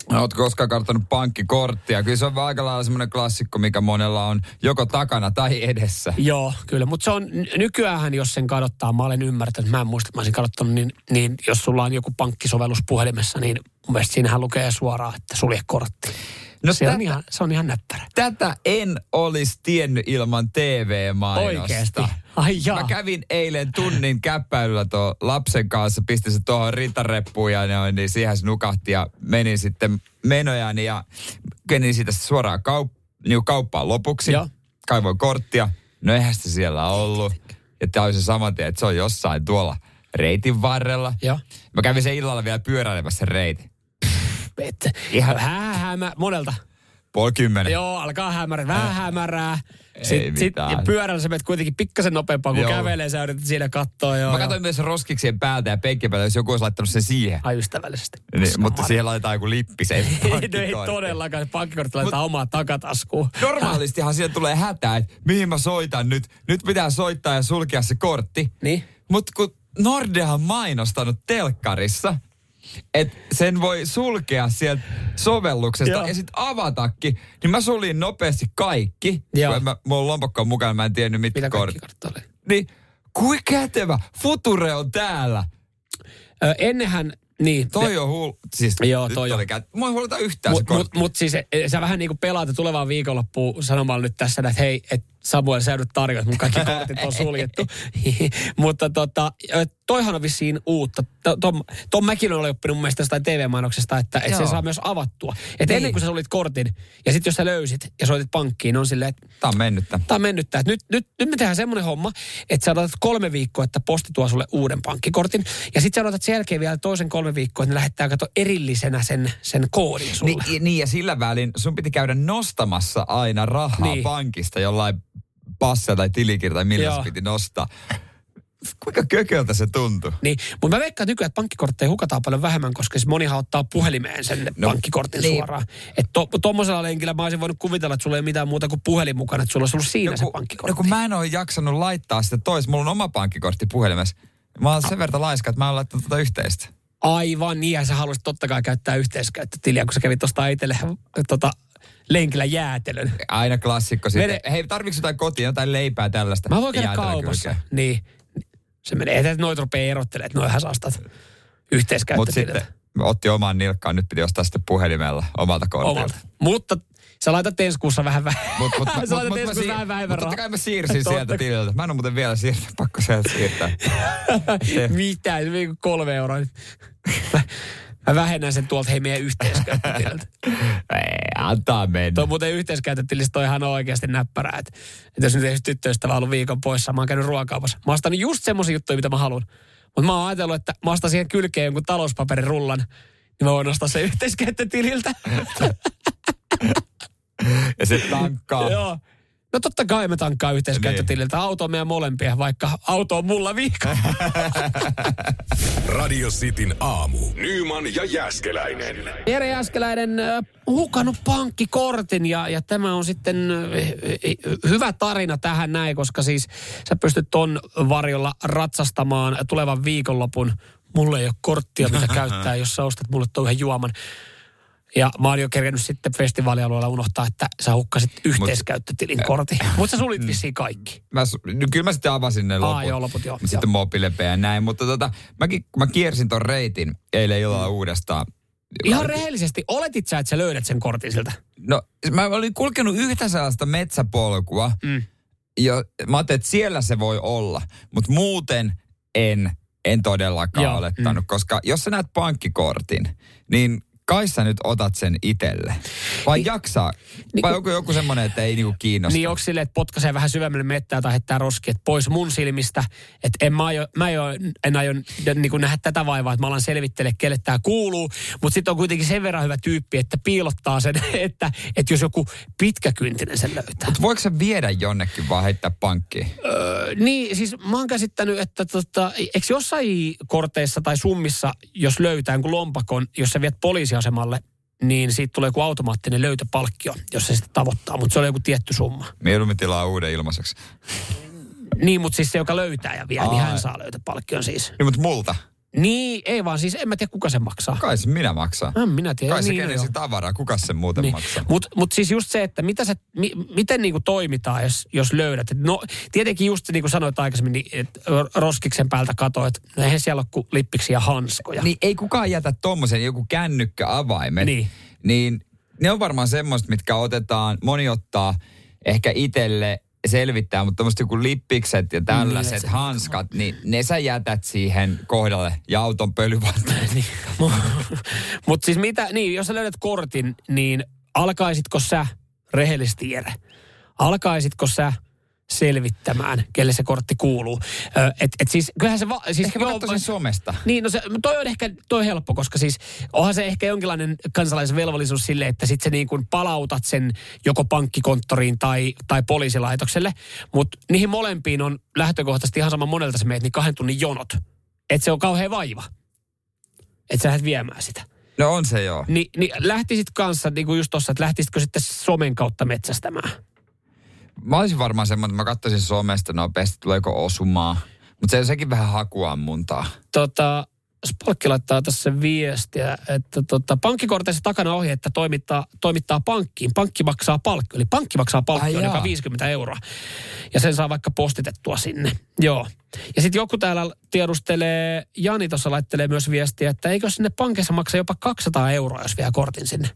Oletko koskaan karttanut pankkikorttia? Kyllä se on aika lailla semmoinen klassikko, mikä monella on joko takana tai edessä. Joo, kyllä. Mutta se on nykyään, jos sen kadottaa, mä olen ymmärtänyt, mä en muista, että mä olisin kadottanut, niin, niin jos sulla on joku pankkisovellus puhelimessa, niin mun mielestä siinähän lukee suoraan, että sulje kortti. No se, on tätä- ihan, se on ihan näppärä. Tätä en olisi tiennyt ilman TV-mainosta. Oikeesti? Ai jaa. Mä kävin eilen tunnin käppäilyllä tuon lapsen kanssa, pistin se tuohon rintareppuun ja noin, niin siihen se nukahti ja menin sitten menojani ja menin siitä suoraan kaup- niin kauppaan lopuksi. Joo. Kaivoin korttia. No eihän sitä siellä ollut. Ja se saman tien, että se on jossain tuolla reitin varrella. Joo. Mä kävin sen illalla vielä pyöräilemässä reitin. Et, Ihan- Hää, hämä, monelta. Puoli kymmenen. Joo, alkaa hämärää, vähän hämärää. Ei Sitten sit, ja pyörällä sä menet kuitenkin pikkasen nopeampaa, kun Joo. kävelee, sä yrität siinä katsoa. Joo, Mä joo. katsoin myös roskiksien päältä ja penkin päältä, jos joku olisi laittanut sen siihen. Ai ystävällisesti. Niin, mutta siihen laitetaan joku lippi se Ei, no ei todellakaan. Pankkikortti laitetaan omaa takataskuun. Normaalistihan siihen tulee hätä, että mihin mä soitan nyt. Nyt pitää soittaa ja sulkea se kortti. Niin. Mutta kun Nordea on mainostanut telkkarissa, että sen voi sulkea sieltä sovelluksesta Joo. ja sitten avatakin, niin mä suljin nopeasti kaikki. Joo. Mä, mulla on lompakko mukaan, mä en tiennyt mitkä Mitä kortit. oli? Niin, kuin kätevä. Future on täällä. Ö, ennenhän, niin. Toi on hull... Siis Joo, toi on. Kät... Mua ei huoleta yhtään se Mutta mut, mut siis e, sä vähän niin kuin pelaat tulevaan viikonloppuun sanomalla nyt tässä, että hei, että Samuel, sä nyt tarjoat, mun kaikki kortit on suljettu. Mutta tota, toihan on vissiin uutta. To- Tom, Tom Mäkin oli oppinut mun mielestä jostain TV-mainoksesta, että, että se saa myös avattua. Että Niin. ennen kuin sä sulit kortin, ja sitten jos sä löysit ja soitit pankkiin, on silleen, että Tää on mennyttä. Tämä on mennyt tää. Nyt, nyt, nyt me tehdään semmoinen homma, että sä odotat kolme viikkoa, että posti tuo sulle uuden pankkikortin. Ja sitten sä odotat sen jälkeen vielä toisen kolme viikkoa, että ne lähettää kato erillisenä sen, sen koodin sulle. Niin, niin, ja sillä välin sun piti käydä nostamassa aina rahaa niin. pankista jollain passilla tai tilikirja tai millä se piti nostaa. Kuinka kököltä se tuntui? Niin, mutta mä veikkaan nykyään, että pankkikortteja hukataan paljon vähemmän, koska siis monihan ottaa puhelimeen sen no, No, pankkikortin niin. suoraan. Että to, tuommoisella lenkillä mä olisin voinut kuvitella, että sulla ei ole mitään muuta kuin puhelin mukana, että sulla olisi ollut siinä se kun, pankkikortti. no kun mä en ole jaksanut laittaa sitä tois, mulla on oma pankkikortti puhelimessa. Mä oon sen verran laiska, että mä oon laittanut tuota yhteistä. Aivan niin, ja sä haluaisit totta kai käyttää yhteiskäyttötiliä, kun sä kävit tuosta itselle tota, lenkillä jäätelön. Aina klassikko sitten. Mene- Hei, tarviiko jotain kotiin, jotain leipää tällaista? Mä voin käydä kaupassa. kylkeen. Niin. Se menee, että noit rupeaa erottelemaan, että noihän sä ostat Mutta sitten otti omaan nilkkaan, nyt piti ostaa sitten puhelimella omalta kortilta. Omalta. Mutta sä laitat ensi kuussa vähän vähän. Mut, mut, sä laitat ensi kuussa vähän vähemmän mut totta kai mä siirsin sieltä tililtä. Mä en ole muuten vielä siirtänyt, pakko sieltä siirtää. Mitä? Kolme euroa. Mä, vähennän sen tuolta hei meidän yhteiskäyttötililtä. Ei, antaa mennä. Tuo muuten yhteiskäyttötilistä on ihan oikeasti näppärää. Että, että jos nyt ei tyttöystävä ollut viikon poissa, mä oon käynyt ruokakaupassa. Mä oon ostanut just semmoisia juttuja, mitä mä haluan. Mutta mä oon ajatellut, että mä ostan siihen kylkeen jonkun talouspaperirullan, niin mä voin ostaa sen yhteiskäyttötililtä. Ja se tankkaa. Joo. No totta kai me tankkaa yhteiskäyttötililtä. Auto on meidän molempia, vaikka auto on mulla viikko. Radio Cityn aamu. Nyman ja Jäskeläinen. Jere Jäskeläinen hukannut pankkikortin ja, ja tämä on sitten hyvä tarina tähän näin, koska siis sä pystyt ton varjolla ratsastamaan tulevan viikonlopun. Mulla ei ole korttia, mitä käyttää, jos sä ostat mulle tuon yhden juoman. Ja mä oon jo kerännyt sitten festivaalialueella unohtaa, että sä hukkasit yhteiskäyttötilin kortin. Mutta sä sulit vissiin kaikki. Mä, no, kyllä mä sitten avasin ne loput. joo, loput joo. Sitten mobiilepe ja näin. Mutta tota, mäkin, kun mä kiersin ton reitin eilen illalla uudestaan. Ihan rehellisesti, oletit sä, että sä löydät sen kortin siltä? No, mä olin kulkenut yhtä sellaista metsäpolkua. Mm. Jo, mä ajattelin, että siellä se voi olla. Mutta muuten en, en todellakaan Joo, olettanut. Koska jos sä näet pankkikortin, niin kai sä nyt otat sen itelle. Vai Niin- jaksaa? niin vai onko joku semmoinen, että ei niinku kiinnosta? Niin onko silleen, että potkaisee vähän syvemmälle mettää tai heittää roskiet pois mun silmistä. Että en mä, aio, mä aio, en aio niin nähdä tätä vaivaa, että mä alan selvittele, kelle tämä kuuluu. Mutta sitten on kuitenkin sen verran hyvä tyyppi, että piilottaa sen, että, että jos joku pitkäkyntinen sen löytää. Mut voiko se viedä jonnekin vaan heittää pankkiin? Öö, niin, siis mä oon käsittänyt, että tota, eikö jossain korteissa tai summissa, jos löytää jonkun lompakon, jos sä viet poliisiasemalle, niin siitä tulee joku automaattinen löytöpalkkio, jos se sitten tavoittaa, mutta se on joku tietty summa. Mieluummin tilaa uuden ilmaiseksi. Niin, mutta siis se, joka löytää ja vie, niin Ai. hän saa löytöpalkkion siis. Niin, mutta multa. Niin, ei vaan siis, en mä tiedä kuka sen maksaa. Kai se minä maksaa. En minä tiedä. Kai se niin, joo. tavaraa. Kuka sen muuten Niin. maksaa? Mutta mut siis just se, että mitä sä, mi, miten niinku toimitaan, jos, jos löydät. Et no tietenkin just niin kuin sanoit aikaisemmin, niin, että roskiksen päältä katsoit, että no eihän siellä ole kuin lippiksi ja hanskoja. Niin ei kukaan jätä tommosen joku kännykkäavaimet. Niin. Niin ne on varmaan semmoista, mitkä otetaan, moni ottaa ehkä itelle selvittää, mutta tämmöiset joku lippikset ja tällaiset se- hanskat, niin ne sä jätät siihen kohdalle ja auton pölyvaltaan. Niin. Mutta siis mitä, niin jos sä löydät kortin, niin alkaisitko sä, rehellisesti Jere, alkaisitko sä selvittämään, kelle se kortti kuuluu? Ö, et, et siis kyllähän se... Va, siis Ehkä mä katsoisin somesta. Niin, no se, toi on ehkä toi helppo, koska siis onhan se ehkä jonkinlainen kansalaisvelvollisuus sille, että sit se niin kuin palautat sen joko pankkikonttoriin tai, tai poliisilaitokselle. Mutta niihin molempiin on lähtökohtaisesti ihan sama monelta sä meet, niin kahden tunnin jonot. Että se on kauhean vaiva. Että sä lähdet viemään sitä. No on se joo. Ni, niin lähtisit kanssa, niin kuin just tossa, että lähtisitkö sitten somen kautta metsästämään? Mä olisin varmaan semmoinen, että mä katsoisin somesta nopeasti, tuleeko osumaa. Mutta se, sekin vähän hakuammuntaa. tota, Spalkki laittaa tässä viestiä, että tota, pankkikorteissa takana ohje, että toimittaa, toimittaa pankkiin. Pankki maksaa palkki, eli pankki maksaa palkki, Ai joka jaa. on 50 euroa. Ja sen saa vaikka postitettua sinne. Joo. Ja sitten joku täällä tiedustelee, Jani tuossa laittelee myös viestiä, että eikö sinne pankissa maksa jopa 200 euroa, jos vie kortin sinne.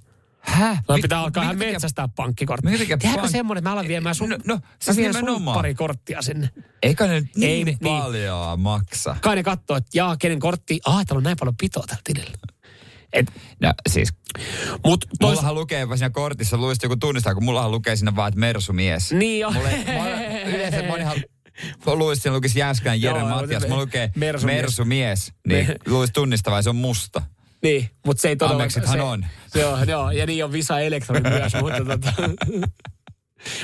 Häh? Mi- pitää alkaa minkä ihan takia- metsästää pankkikortti. minkä Tehdäänkö pank- semmoinen, että mä alan viemään sun, No- no, mä siis vien sun pari korttia sinne. Eikä ne niin, Ei niin paljon maksa. Kai ne katsoo, että jaa, kenen kortti, ah, täällä on näin paljon pitoa tällä tilillä. Et, No siis, mut tois, mullahan lukee siinä kortissa, luisit joku tunnistaa, kun mullahan lukee siinä vaan, että mersumies. niin jo. Mulle, mulle, yleensä monihan luisi, siinä lukisi Jääskään Jere Joo, Matias. Mulla lukee mersumies. mersumies. Niin luisi tunnistavaa, se on musta. Niin, mutta se ei todella... Ammeksethan se, on. Se on, joo, ja niin on Visa Elektroni myös, mutta tota...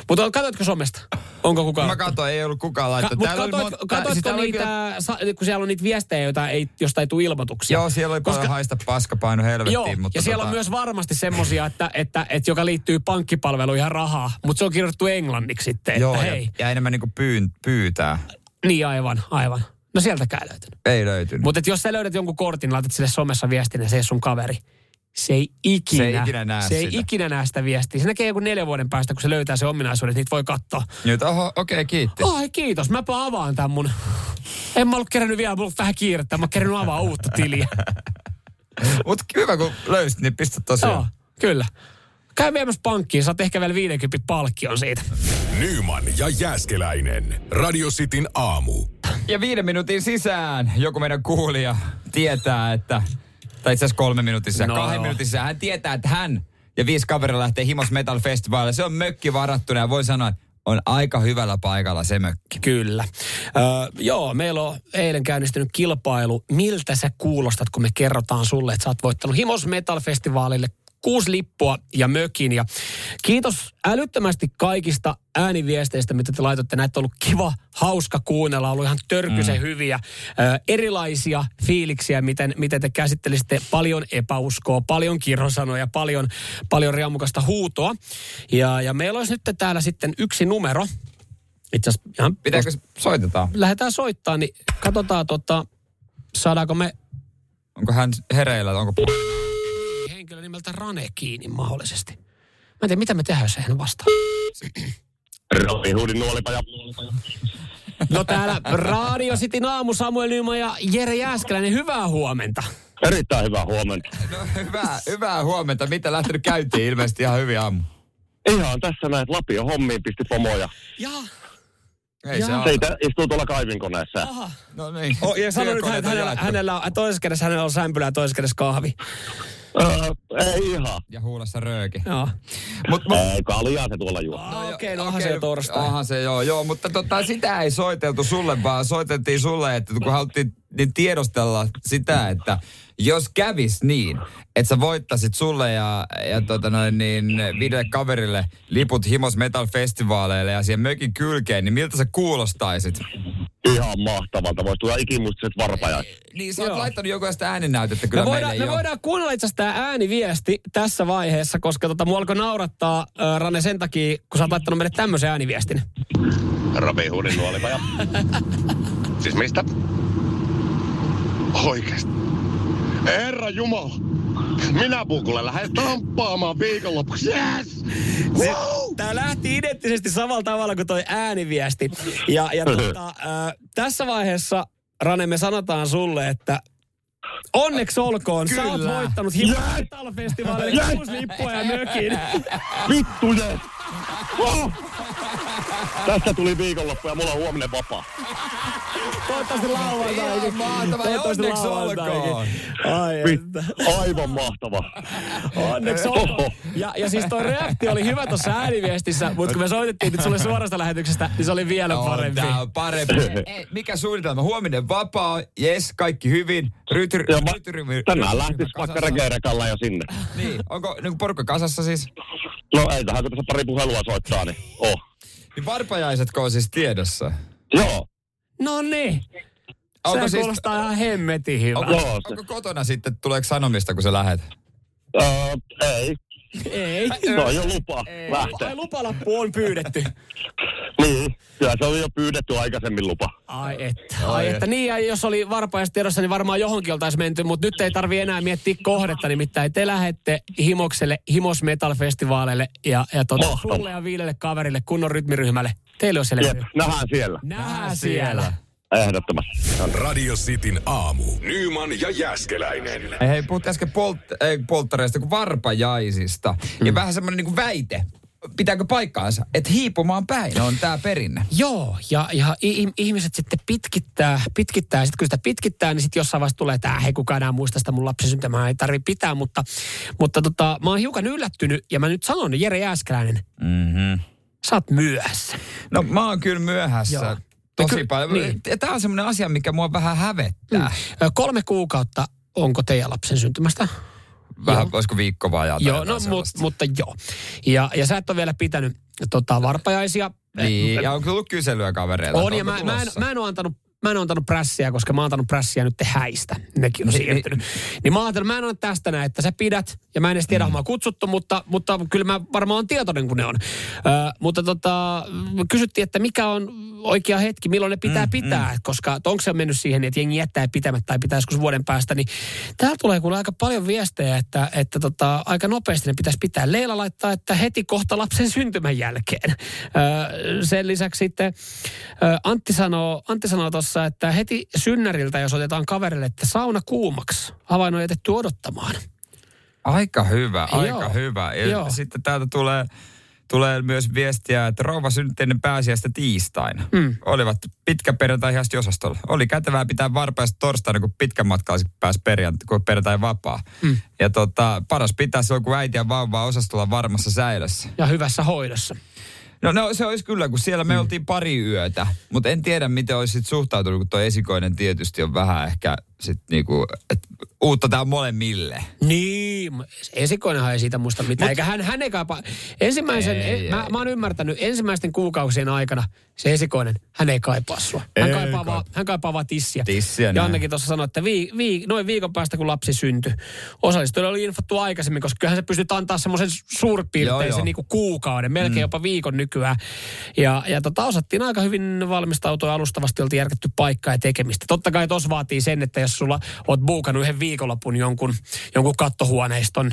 Mutta katsoitko somesta? Onko kukaan? Mä katsoin, ei ollut kukaan Ka- laittanut. mut Täällä oli katoit, monta- katoitko siis täällä oli kyllä- niitä, sa, kun siellä on niitä viestejä, joita ei, josta ei tule ilmoituksia? Joo, siellä oli Koska- paljon haista paskapaino helvettiin. Joo, mutta ja siellä tota, on myös varmasti semmosia, että, että, että, joka liittyy pankkipalveluihin ja rahaa, mutta se on kirjoitettu englanniksi sitten, Joo, että ja, hei. ja enemmän niinku pyyn, pyytää. Niin aivan, aivan. No sieltäkään löytynyt. Ei löytynyt. Mutta jos sä löydät jonkun kortin, laitat sille somessa viestin ja se ei sun kaveri. Se ei ikinä, Se ei ikinä näe se ei sitä. ikinä näe sitä viestiä. Se näkee joku neljän vuoden päästä, kun se löytää se ominaisuuden, niitä voi katsoa. Nyt, oho, okei, okay, kiitti. Ai kiitos, mäpä avaan tämän mun. En mä ollut kerännyt vielä, mulla vähän kiirettä, mä oon kerännyt avaa uutta tiliä. Mutta hyvä, kun löysit, niin pistä tosiaan. Joo, kyllä. Käy viemässä pankkiin, saat ehkä vielä 50 palkkion siitä. Nyman ja Jääskeläinen. Radio Cityn aamu. Ja viiden minuutin sisään joku meidän kuulija tietää, että, tai itse asiassa kolme minuutin sisään, No kahden joo. minuutin sisään, hän tietää, että hän ja viisi kaveria lähtee Himos Metal Festivalille. Se on mökki varattuna ja voi sanoa, että on aika hyvällä paikalla se mökki. Kyllä. Öö, joo, meillä on eilen käynnistynyt kilpailu. Miltä sä kuulostat, kun me kerrotaan sulle, että sä oot voittanut Himos Metal Festivaalille kuusi lippua ja mökin. Ja kiitos älyttömästi kaikista ääniviesteistä, mitä te laitoitte. Näitä on ollut kiva, hauska kuunnella, on ollut ihan törkysen mm. hyviä. Ö, erilaisia fiiliksiä, miten, miten te käsittelisitte paljon epäuskoa, paljon kirosanoja, paljon, paljon riamukasta huutoa. Ja, ja meillä olisi nyt täällä sitten yksi numero. Itse asiassa ihan Pitääkö soitetaan? lähdetään soittaa, niin katsotaan, tota, saadaanko me Onko hän hereillä? Onko... henkilö nimeltä Rane kiinni mahdollisesti. Mä en tiedä, mitä me tehdään, jos hän vastaa. Robin Hoodin nuolipaja. No täällä Radio Cityn aamu Samuel Nyman ja Jere Jääskeläinen, hyvää huomenta. Erittäin hyvää huomenta. No, hyvää, hyvää huomenta. Mitä lähtenyt käyntiin? Ilmeisesti ihan hyvin aamu. Ihan tässä näin, että Lapio hommiin pisti pomoja. Ja, Ei se Jaa. Seitä istuu tuolla kaivinkoneessa. aha. No niin. Oh, ja sano nyt, hänellä, hänellä, on, toisessa kädessä hänellä on sämpylä ja toisessa kädessä kahvi. Öö, ei ihan. Ja huulassa rööki. Joo. Mut, mut, Ei, kaljaa se tuolla juo. No, Okei, okay, no onhan se jo torstai. Onhan se joo, joo, mutta tota, sitä ei soiteltu sulle, vaan soiteltiin sulle, että kun haluttiin niin tiedostella sitä, että jos kävis niin, että sä voittasit sulle ja, ja tota noin, niin viidelle kaverille liput Himos Metal Festivaaleille ja siihen mökin kylkeen, niin miltä sä kuulostaisit? Ihan mahtavalta. Voisi tulla ikimuistiset varpajat. Niin sä oot Joo. laittanut joku sitä ääninäytettä kyllä Me meille voidaan, me jo. voidaan kuunnella itse asiassa tämä ääniviesti tässä vaiheessa, koska tota, mua alkoi naurattaa äh, Rane sen takia, kun sä oot laittanut meille tämmöisen ääniviestin. Robin Hoodin nuolipaja. siis mistä? Oikeesti. Herra Jumala. Minä pukulle lähden tamppaamaan viikonlopuksi. Yes! Wow! Tämä lähti identtisesti samalla tavalla kuin toi ääniviesti. Ja, ja tota, äh, tässä vaiheessa, Rane, me sanotaan sulle, että onneksi olkoon, sä oot Kyllä. voittanut Himo Metal Festivalille Yes! kuusi lippua ja mökin. Vittu yes! Oh! Tästä tuli viikonloppu ja mulla on huominen vapaa. Toivottavasti lauantaikin. Ihan mahtavaa, ja onneksi olkoon. Ai että. Aivan mahtava. Onneksi olkoon. Ja, ja siis toi reaktio oli hyvä tuossa ääniviestissä, mutta kun me soitettiin nyt sulle suorasta lähetyksestä, niin se oli vielä On, parempi. tää on parempi. Ei, Mikä suunnitelma? Huominen vapaa, jes, kaikki hyvin. Rytyr, Ja mä, rytyrymy- tänään rytyryhmä lähtis vaikka rekeerekalla jo sinne. Niin, onko niin porukka kasassa siis? No ei tähän, kun tässä pari puhelua soittaa, niin oh. Niin varpajaisetko on siis tiedossa? Joo, No niin. Onko Se siis- kuulostaa ihan hemmetin hyvä. Onko, onko kotona sitten, tuleeko sanomista, kun sä lähet? öö, ei. Ei. Se on jo lupa Ai lähteä. lupalappu on pyydetty. Niin, kyllä se on jo pyydetty aikaisemmin lupa. Ai että. Ai että. Niin ja jos oli varpaajasta tiedossa, niin varmaan johonkin oltaisiin menty, mutta nyt ei tarvi enää miettiä kohdetta, nimittäin te lähette Himokselle, Himos Metal Festivaaleille ja, ja Mahtavaa. sulle ja viidelle kaverille, kunnon rytmiryhmälle. Teille on siellä Jep, nähdään siellä. Nähdään siellä. Ehdottomasti. Radio Cityn aamu. Nyman ja Jäskeläinen. Hei, puhut äsken polt, ei, polttareista kuin varpajaisista. Mm. Ja vähän semmoinen niin väite. Pitääkö paikkaansa, että hiipumaan päin on tämä perinne? Joo, ja, ja ihmiset sitten pitkittää, pitkittää, ja sitten kun sitä pitkittää, niin sitten jossain vaiheessa tulee tämä, hei kukaan enää muista sitä mun lapsen syntymää, ei tarvi pitää, mutta, mutta tota, mä oon hiukan yllättynyt, ja mä nyt sanon, Jere Jääskeläinen, Mm-hmm. sä oot myöhässä. No mä oon kyllä myöhässä. Joo. Tosi Ky- paljon. niin. Tämä on semmoinen asia, mikä mua vähän hävettää. Ö, Kolme kuukautta onko teidän lapsen syntymästä? Vähän, Joo. olisiko viikko jotain Joo, no mut, sellaista. mutta joo. Ja, ja sä et ole vielä pitänyt tota, varpajaisia. Niin, ja on tullut kyselyä kavereilta. On, ja onko mä, mä, en, mä en ole antanut Mä en ole antanut prässiä, koska mä oon antanut prässiä nyt häistä. Nekin on Niin, siirtynyt. Niin mä oon ajatellut, mä en ole tästä näin, että sä pidät. Ja mä en edes tiedä, mm. kutsuttu, mutta, mutta kyllä mä varmaan on tietoinen, kun ne on. Ö, mutta tota, kysyttiin, että mikä on oikea hetki, milloin ne pitää mm, pitää. Mm. Koska onko se mennyt siihen, että jengi jättää pitämättä tai pitää joskus vuoden päästä. Niin täällä tulee kuule aika paljon viestejä, että, että tota, aika nopeasti ne pitäisi pitää. Leila laittaa, että heti kohta lapsen syntymän jälkeen. Ö, sen lisäksi sitten ö, Antti sanoo, Antti sanoo tuossa, että heti synnäriltä, jos otetaan kaverille, että sauna kuumaksi. Avain on jätetty odottamaan. Aika hyvä, aika Joo. hyvä. Ja Joo. sitten täältä tulee, tulee myös viestiä, että rouva synnytti ennen pääsiäistä tiistaina. Mm. Olivat pitkä perjantai ihan osastolla. Oli kätevää pitää varpaista torstaina, kun pitkän matkalla pääsi perjantai, kun perjantai vapaa. Mm. Ja tota, paras pitää silloin, kun äiti ja vauva osastolla varmassa säilössä. Ja hyvässä hoidossa. No, no se olisi kyllä, kun siellä me mm. oltiin pari yötä. Mutta en tiedä, miten olisi sit suhtautunut, kun tuo esikoinen tietysti on vähän ehkä sit niinku, et uutta tää molemmille. Niin, esikoinenhan ei siitä muista mitään. Eikä hän, hän ei kaipaa. Ensimmäisen, Ei, ei, ei. mä, mä oon ymmärtänyt, ensimmäisten kuukausien aikana se esikoinen, hän ei kaipaa sua. Hän, Ei kaipaa, vaan, kaipaa. hän kaipaa vaan tissiä. Tissiä, ja näin. Annekin tuossa sanoi, että vii, vii, noin viikon päästä, kun lapsi syntyi. Osallistujille oli infottu aikaisemmin, koska kyllähän se pystyt antaa semmoisen suurpiirteisen joo. niin kuukauden, melkein mm. jopa viikon nykyään. Ja, ja tota, osattiin aika hyvin valmistautua alustavasti oltiin järketty paikkaa ja tekemistä. Totta kai tos vaatii sen, että jos sulla oot buukannut yhden viikonlopun jonkun, jonkun kattohuoneiston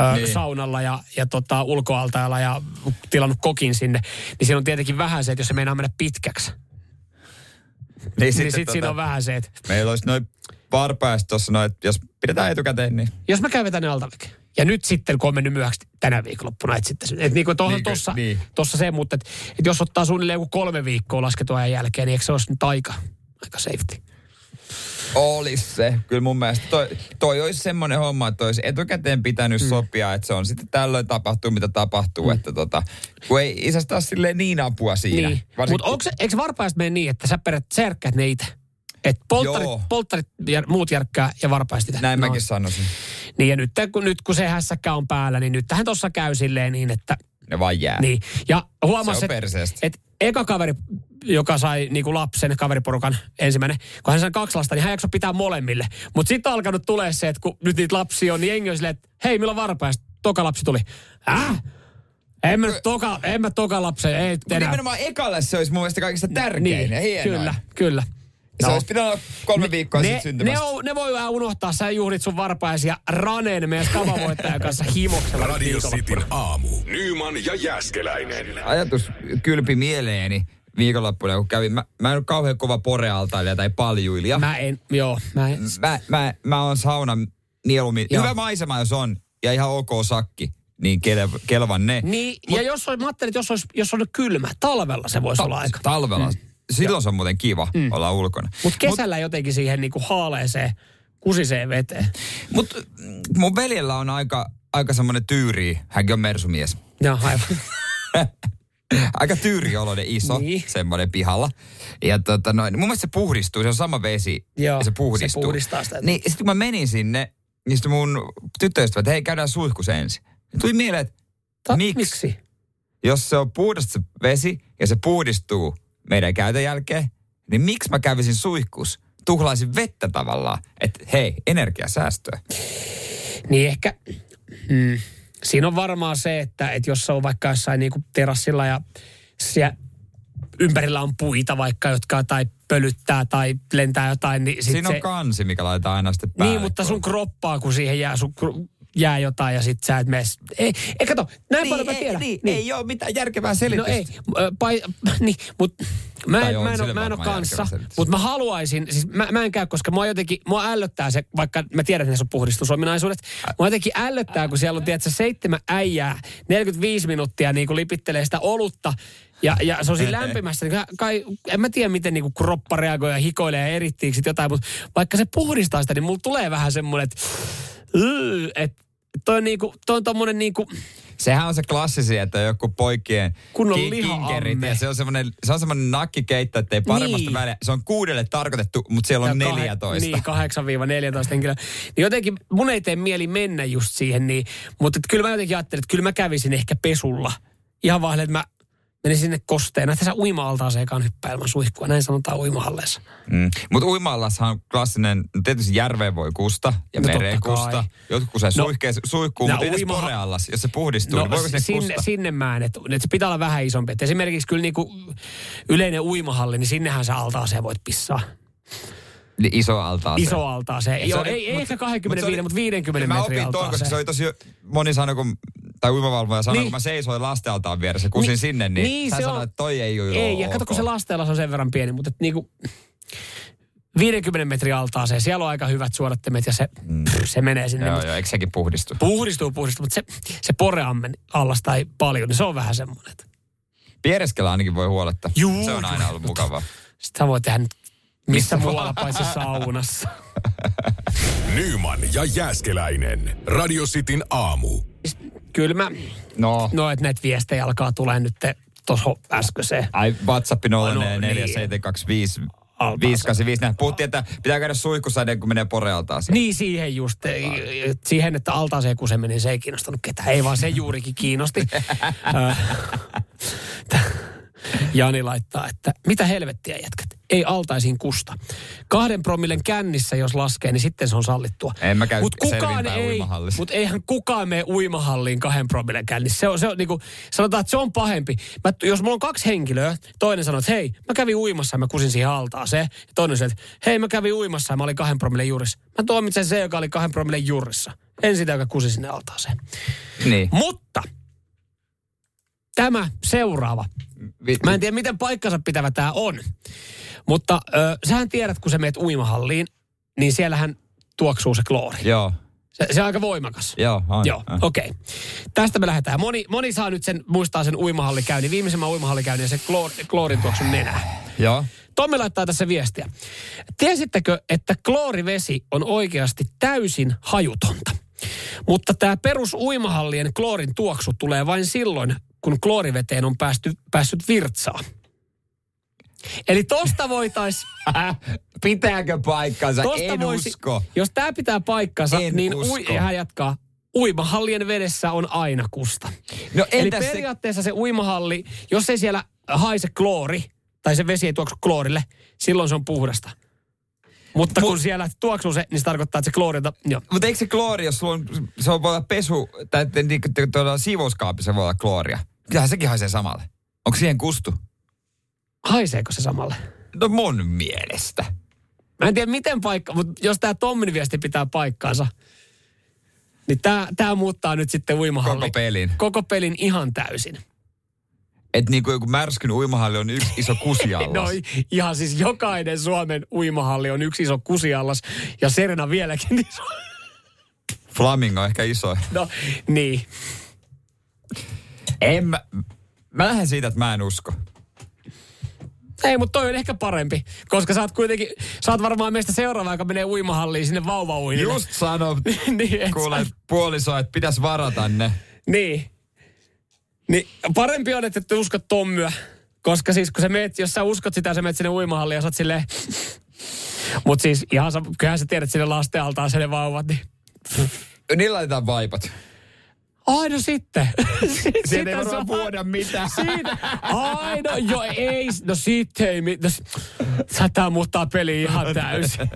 ö, Niin. saunalla ja, ja tota, ulkoaltaalla ja tilannut kokin sinne, niin siinä on tietenkin vähän se, että jos se meinaa mennä pitkäksi, Niin, niin sitten sitten siinä on vähän se, että Meillä olisi noin varpaista tuossa noin, että jos pidetään etukäteen, niin jos mä käyn vetänyt altaväkeä, ja nyt sitten, kun on mennyt myöhäksi tänä viikonloppuna, että sitten, niin kuin tuohon Niin kuin- tossa, niin. tossa se, mutta että, että jos ottaa suunnilleen joku kolme viikkoa lasketun ajan jälkeen, niin eikö se olisi nyt aika, aika safety? Olisi se. Kyllä mun mielestä toi, toi olisi semmoinen homma, että olisi etukäteen pitänyt mm. sopia, että se on sitten tällöin tapahtuu, mitä tapahtuu. Mm. Että tota, kun ei isästä ole silleen niin apua siinä. Niin. Mutta onko se, eikö varpaista mene niin, että sä perät särkkäät ne itse? Että polttarit, Joo. polttarit ja muut järkkää ja varpaista. Näin No. mäkin sanoisin. Niin ja nyt kun, nyt kun se hässäkkä on päällä, niin nyt tähän tuossa käy silleen niin, että... Ne vaan jää. Niin. Ja Se huomas, on että et eka kaveri, joka sai niinku lapsen, kaveriporukan ensimmäinen, kun hän sai kaksi lasta, niin hän jaksoi pitää molemmille. Mutta sitten alkanut tulee se, että kun nyt niitä lapsia on, niin jengi on silleen, että hei, milloin varpaista? Toka lapsi tuli. Äh? En mä, toka, en mä toka lapsen, ei enää. nimenomaan ekalle se olisi mun mielestä kaikista tärkein Niin, ja hienoin. kyllä, kyllä. Se No. olisi pitänyt olla kolme viikkoa ne, sitten syntymästä. ne, on, ne voi vähän unohtaa, sä juhlit sun varpaisia Raneen meidän skavavoittajan kanssa himoksella Radio. Cityn aamu. Nyman ja Jäskeläinen. Ajatus kylpi mieleeni viikonloppuna, kun kävin. Mä, mä en ole kauhean kova porealtailija tai paljuilija. Mä, Mä en, joo, mä en. mä, mä, mä oon saunan mieluummin. Joo. Hyvä maisema, jos on, ja ihan ok sakki, niin kel, kelvan ne. Niin, ja jos on, mä ajattelin, että jos, olisi, jos on kylmä, talvella se voisi olla aika. Talvella. Mm. Silloin se on muuten kiva mm. olla ulkona. Mutta kesällä Mut, jotenkin siihen niinku haaleeseen, kusiseen veteen. Mutta mun veljellä on aika, aika semmoinen tyyri, hänkin on mersumies. Joo, aivan. Aika tyyrioloinen iso, Niin. semmoinen pihalla. Ja tota noin, mun mielestä se puhdistuu, se on sama vesi Joo, ja se puhdistuu. se puhdistaa sitä. Niin sitten kun mä menin sinne, niin sitten mun tyttöystävät, hei käydään suihkus ensin. Tuli mieleen, että Ta- miksi? miksi? jos se on puhdasta se vesi ja se puhdistuu meidän käytön jälkeen, niin miksi mä kävisin suihkus? Tuhlaisin vettä tavallaan, että hei, energiasäästöä. Niin ehkä, mm, siinä on varmaan se, että, että jos se on vaikka jossain niinku terassilla ja siellä ympärillä on puita vaikka, jotka tai pölyttää tai lentää jotain, niin sit Siinä se, on kansi, mikä laitetaan aina sitten päälle. Niin, mutta sun kroppaa, kun siihen jää sun jää jotain ja sit sä et mene. Ei, ei kato, näin Niin, paljon mä ei, tiedän. niin, ei ole mitään järkevää selitystä. No ei, ö, pai, niin, mutta mä en, mä en, ole, mä en ole kanssa, mutta mä haluaisin, siis mä, mä en käy, koska mua jotenkin, mua ällöttää se, vaikka mä tiedän, että näissä on puhdistusominaisuudet, mua jotenkin ällöttää, kun siellä on, tiedätkö, seitsemän äijää, 45 minuuttia niin kuin lipittelee sitä olutta, ja, ja se on siinä lämpimässä, niin kai, en mä tiedä, miten niin kuin kroppa reagoi ja hikoilee ja erittiikö sit jotain, mutta vaikka se puhdistaa sitä, niin mulla tulee vähän semmoinen, että, että toi on niinku, toi on tommonen niinku, Sehän on se klassisi, että joku poikien Kun on kinkerit ja se on semmoinen, se on semmoinen nakkikeitto, että ei paremmasta Niin. väliä. Se on kuudelle tarkoitettu, mutta siellä on Ja kahe- 14. Niin, 8-14 henkilöä. Niin jotenkin mun ei tee mieli mennä just siihen niin. Mutta et kyllä mä jotenkin ajattelin, että kyllä mä kävisin ehkä pesulla. Ihan vaan, että mä menisin sinne kosteena. Että sä uima-altaaseen ekaan hyppää ilman suihkua. Näin sanotaan uimahalleessa. Mm. Mutta uimaallassahan on klassinen, tietysti järveen voi kusta ja No no, mereen kusta. Jotkut se No, suihkee, suihkuu, nää mutta edes uimaha- poreallas, jos se puhdistuu, no, niin voiko sinne sinne, kusta? sinne mä en, että, että se pitää olla vähän isompi. Et esimerkiksi kyllä niinku yleinen uimahalli, niin sinnehän sä altaaseen voit pissaa. Niin iso altaaseen. Iso altaaseen. Se Joo, oli- ei, ei mut- ehkä mut 25, se mutta oli- 50 Mä metrin opin tuon, koska se oli tosi, moni sanoi, kun, tai uimavalvoja sanoi, Niin. kun mä seisoin lastenaltaan vieressä, kusin Niin- sinne, niin, niin, sä se sanoit, on- että toi ei ole Ei, ja kato, kun se lasteella on sen verran pieni, mutta et niinku 50 metrin altaaseen, siellä on aika hyvät suodattimet ja se, mm. pff, se menee sinne. Joo, Mut joo, eikö sekin puhdistu? Puhdistuu, puhdistuu, mutta se, se poreammen allas tai paljon, niin se on vähän semmoinen. Piereskellä ainakin voi huoletta. Juu, se on aina ollut mukavaa. Sitä voi tehdä nyt missä muualla paitsi saunassa. Nyman ja Jääskeläinen. Radio Cityn aamu. Kyllä mä, No, no että näitä viestejä alkaa tulee nyt tuossa äskeiseen. ai WhatsApp No 04725 Altaaseen. 585. Näin puhuttiin, että pitää käydä suihkussa ennen kuin menee porealtaaseen. Niin siihen just, siihen, että altaaseen kuseminen, se ei kiinnostanut ketään. Ei vaan se juurikin kiinnosti. T- Jani laittaa, että mitä helvettiä jätkät, ei altaisiin kusta. Kahden promillen kännissä, jos laskee, niin sitten se on sallittua. En mä käy Mut kukaan ei, mutta eihän kukaan mene uimahalliin kahden promillen kännissä. Se on, se on niinku, sanotaan, että se on pahempi. Mä, jos mulla on kaksi henkilöä, toinen sanoo, että hei, mä kävin uimassa ja mä kusin siihen altaaseen. Ja toinen sanoo, että hei, mä kävin uimassa ja mä olin kahden promillen juurissa. Mä tuomitsen se, joka oli kahden promillen juurissa. En sitä, joka kusi sinne altaaseen. Niin. Mutta tämä seuraava. Vi- Mä en tiedä, miten paikkansa pitävä tämä on. Mutta ö, sähän tiedät, kun sä meet uimahalliin, niin siellähän tuoksuu se kloori. Joo, Se, se on aika voimakas. joo, on. Joo, on. okei. Okay. Tästä me lähdetään. Moni, moni saa nyt sen, muistaa sen uimahallikäynnin, viimeisemmän uimahallikäynnin ja se kloor, kloorin tuoksun nenää. Joo. Tommi laittaa tässä viestiä. Tiesittekö, että kloorivesi on oikeasti täysin hajutonta? Mutta tämä perus uimahallien kloorin tuoksu tulee vain silloin, kun klooriveteen on päästy, päässyt virtsaa. Eli tosta voitais, Pitääkö paikkansa? tosta en voisi, usko. jos tämä pitää paikkansa, En niin usko. ui, hän jatkaa. Uimahallien vedessä on aina kusta. No Eli entäs se... periaatteessa se uimahalli, jos ei siellä haise kloori, tai se vesi ei tuoksu kloorille, silloin se on puhdasta. Mutta kun siellä tuoksuu se, niin se tarkoittaa, että se kloorilta. Mutta eikö se kloori, jos sulla on, se on voi olla pesu, tai niinku tuolla siivouskaapissa voi olla klooria. Kyllähän sekin haisee samalle. Onko siihen kustu? Haiseeko se samalle? No mun mielestä. Mä en tiedä miten paikka, mutta jos tämä Tommin viesti pitää paikkaansa, niin tämä tää muuttaa nyt sitten uimahalli. Koko pelin. Koko pelin ihan täysin. Että niinku joku märskyn uimahalli on yksi iso kusiallas. No ihan siis jokainen Suomen uimahalli on yksi iso kusiallas ja Serena vieläkin iso. Flamingo ehkä iso. No niin. En mä, mä lähden siitä, että mä en usko. Ei, mutta toi on ehkä parempi, koska sä oot kuitenkin, sä oot varmaan meistä seuraava, joka menee uimahalliin sinne vauvauinille. Just sano, niin, et kuule sä- puoliso, että pitäisi varata ne. Niin. Niin parempi on, että et usko Tommyä. Koska siis kun sä meet, jos sä uskot sitä, sä meet sinne uimahalliin ja sä oot silleen... Mut siis ihan kyllähän sä tiedät sinne lasten altaan ne vauvat, niin... Niillä laitetaan vaipat. Ai no sitten. Siitä Sitä ei varmaan vuoda mitään. Siitä. Ai no jo ei. No sitten ei. mit- No, sä muuttaa peli ihan täysin.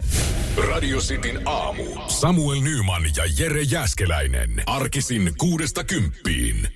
Radio Cityn aamu. Samuel Nyman ja Jere Jäskeläinen. Arkisin kuudesta kymppiin.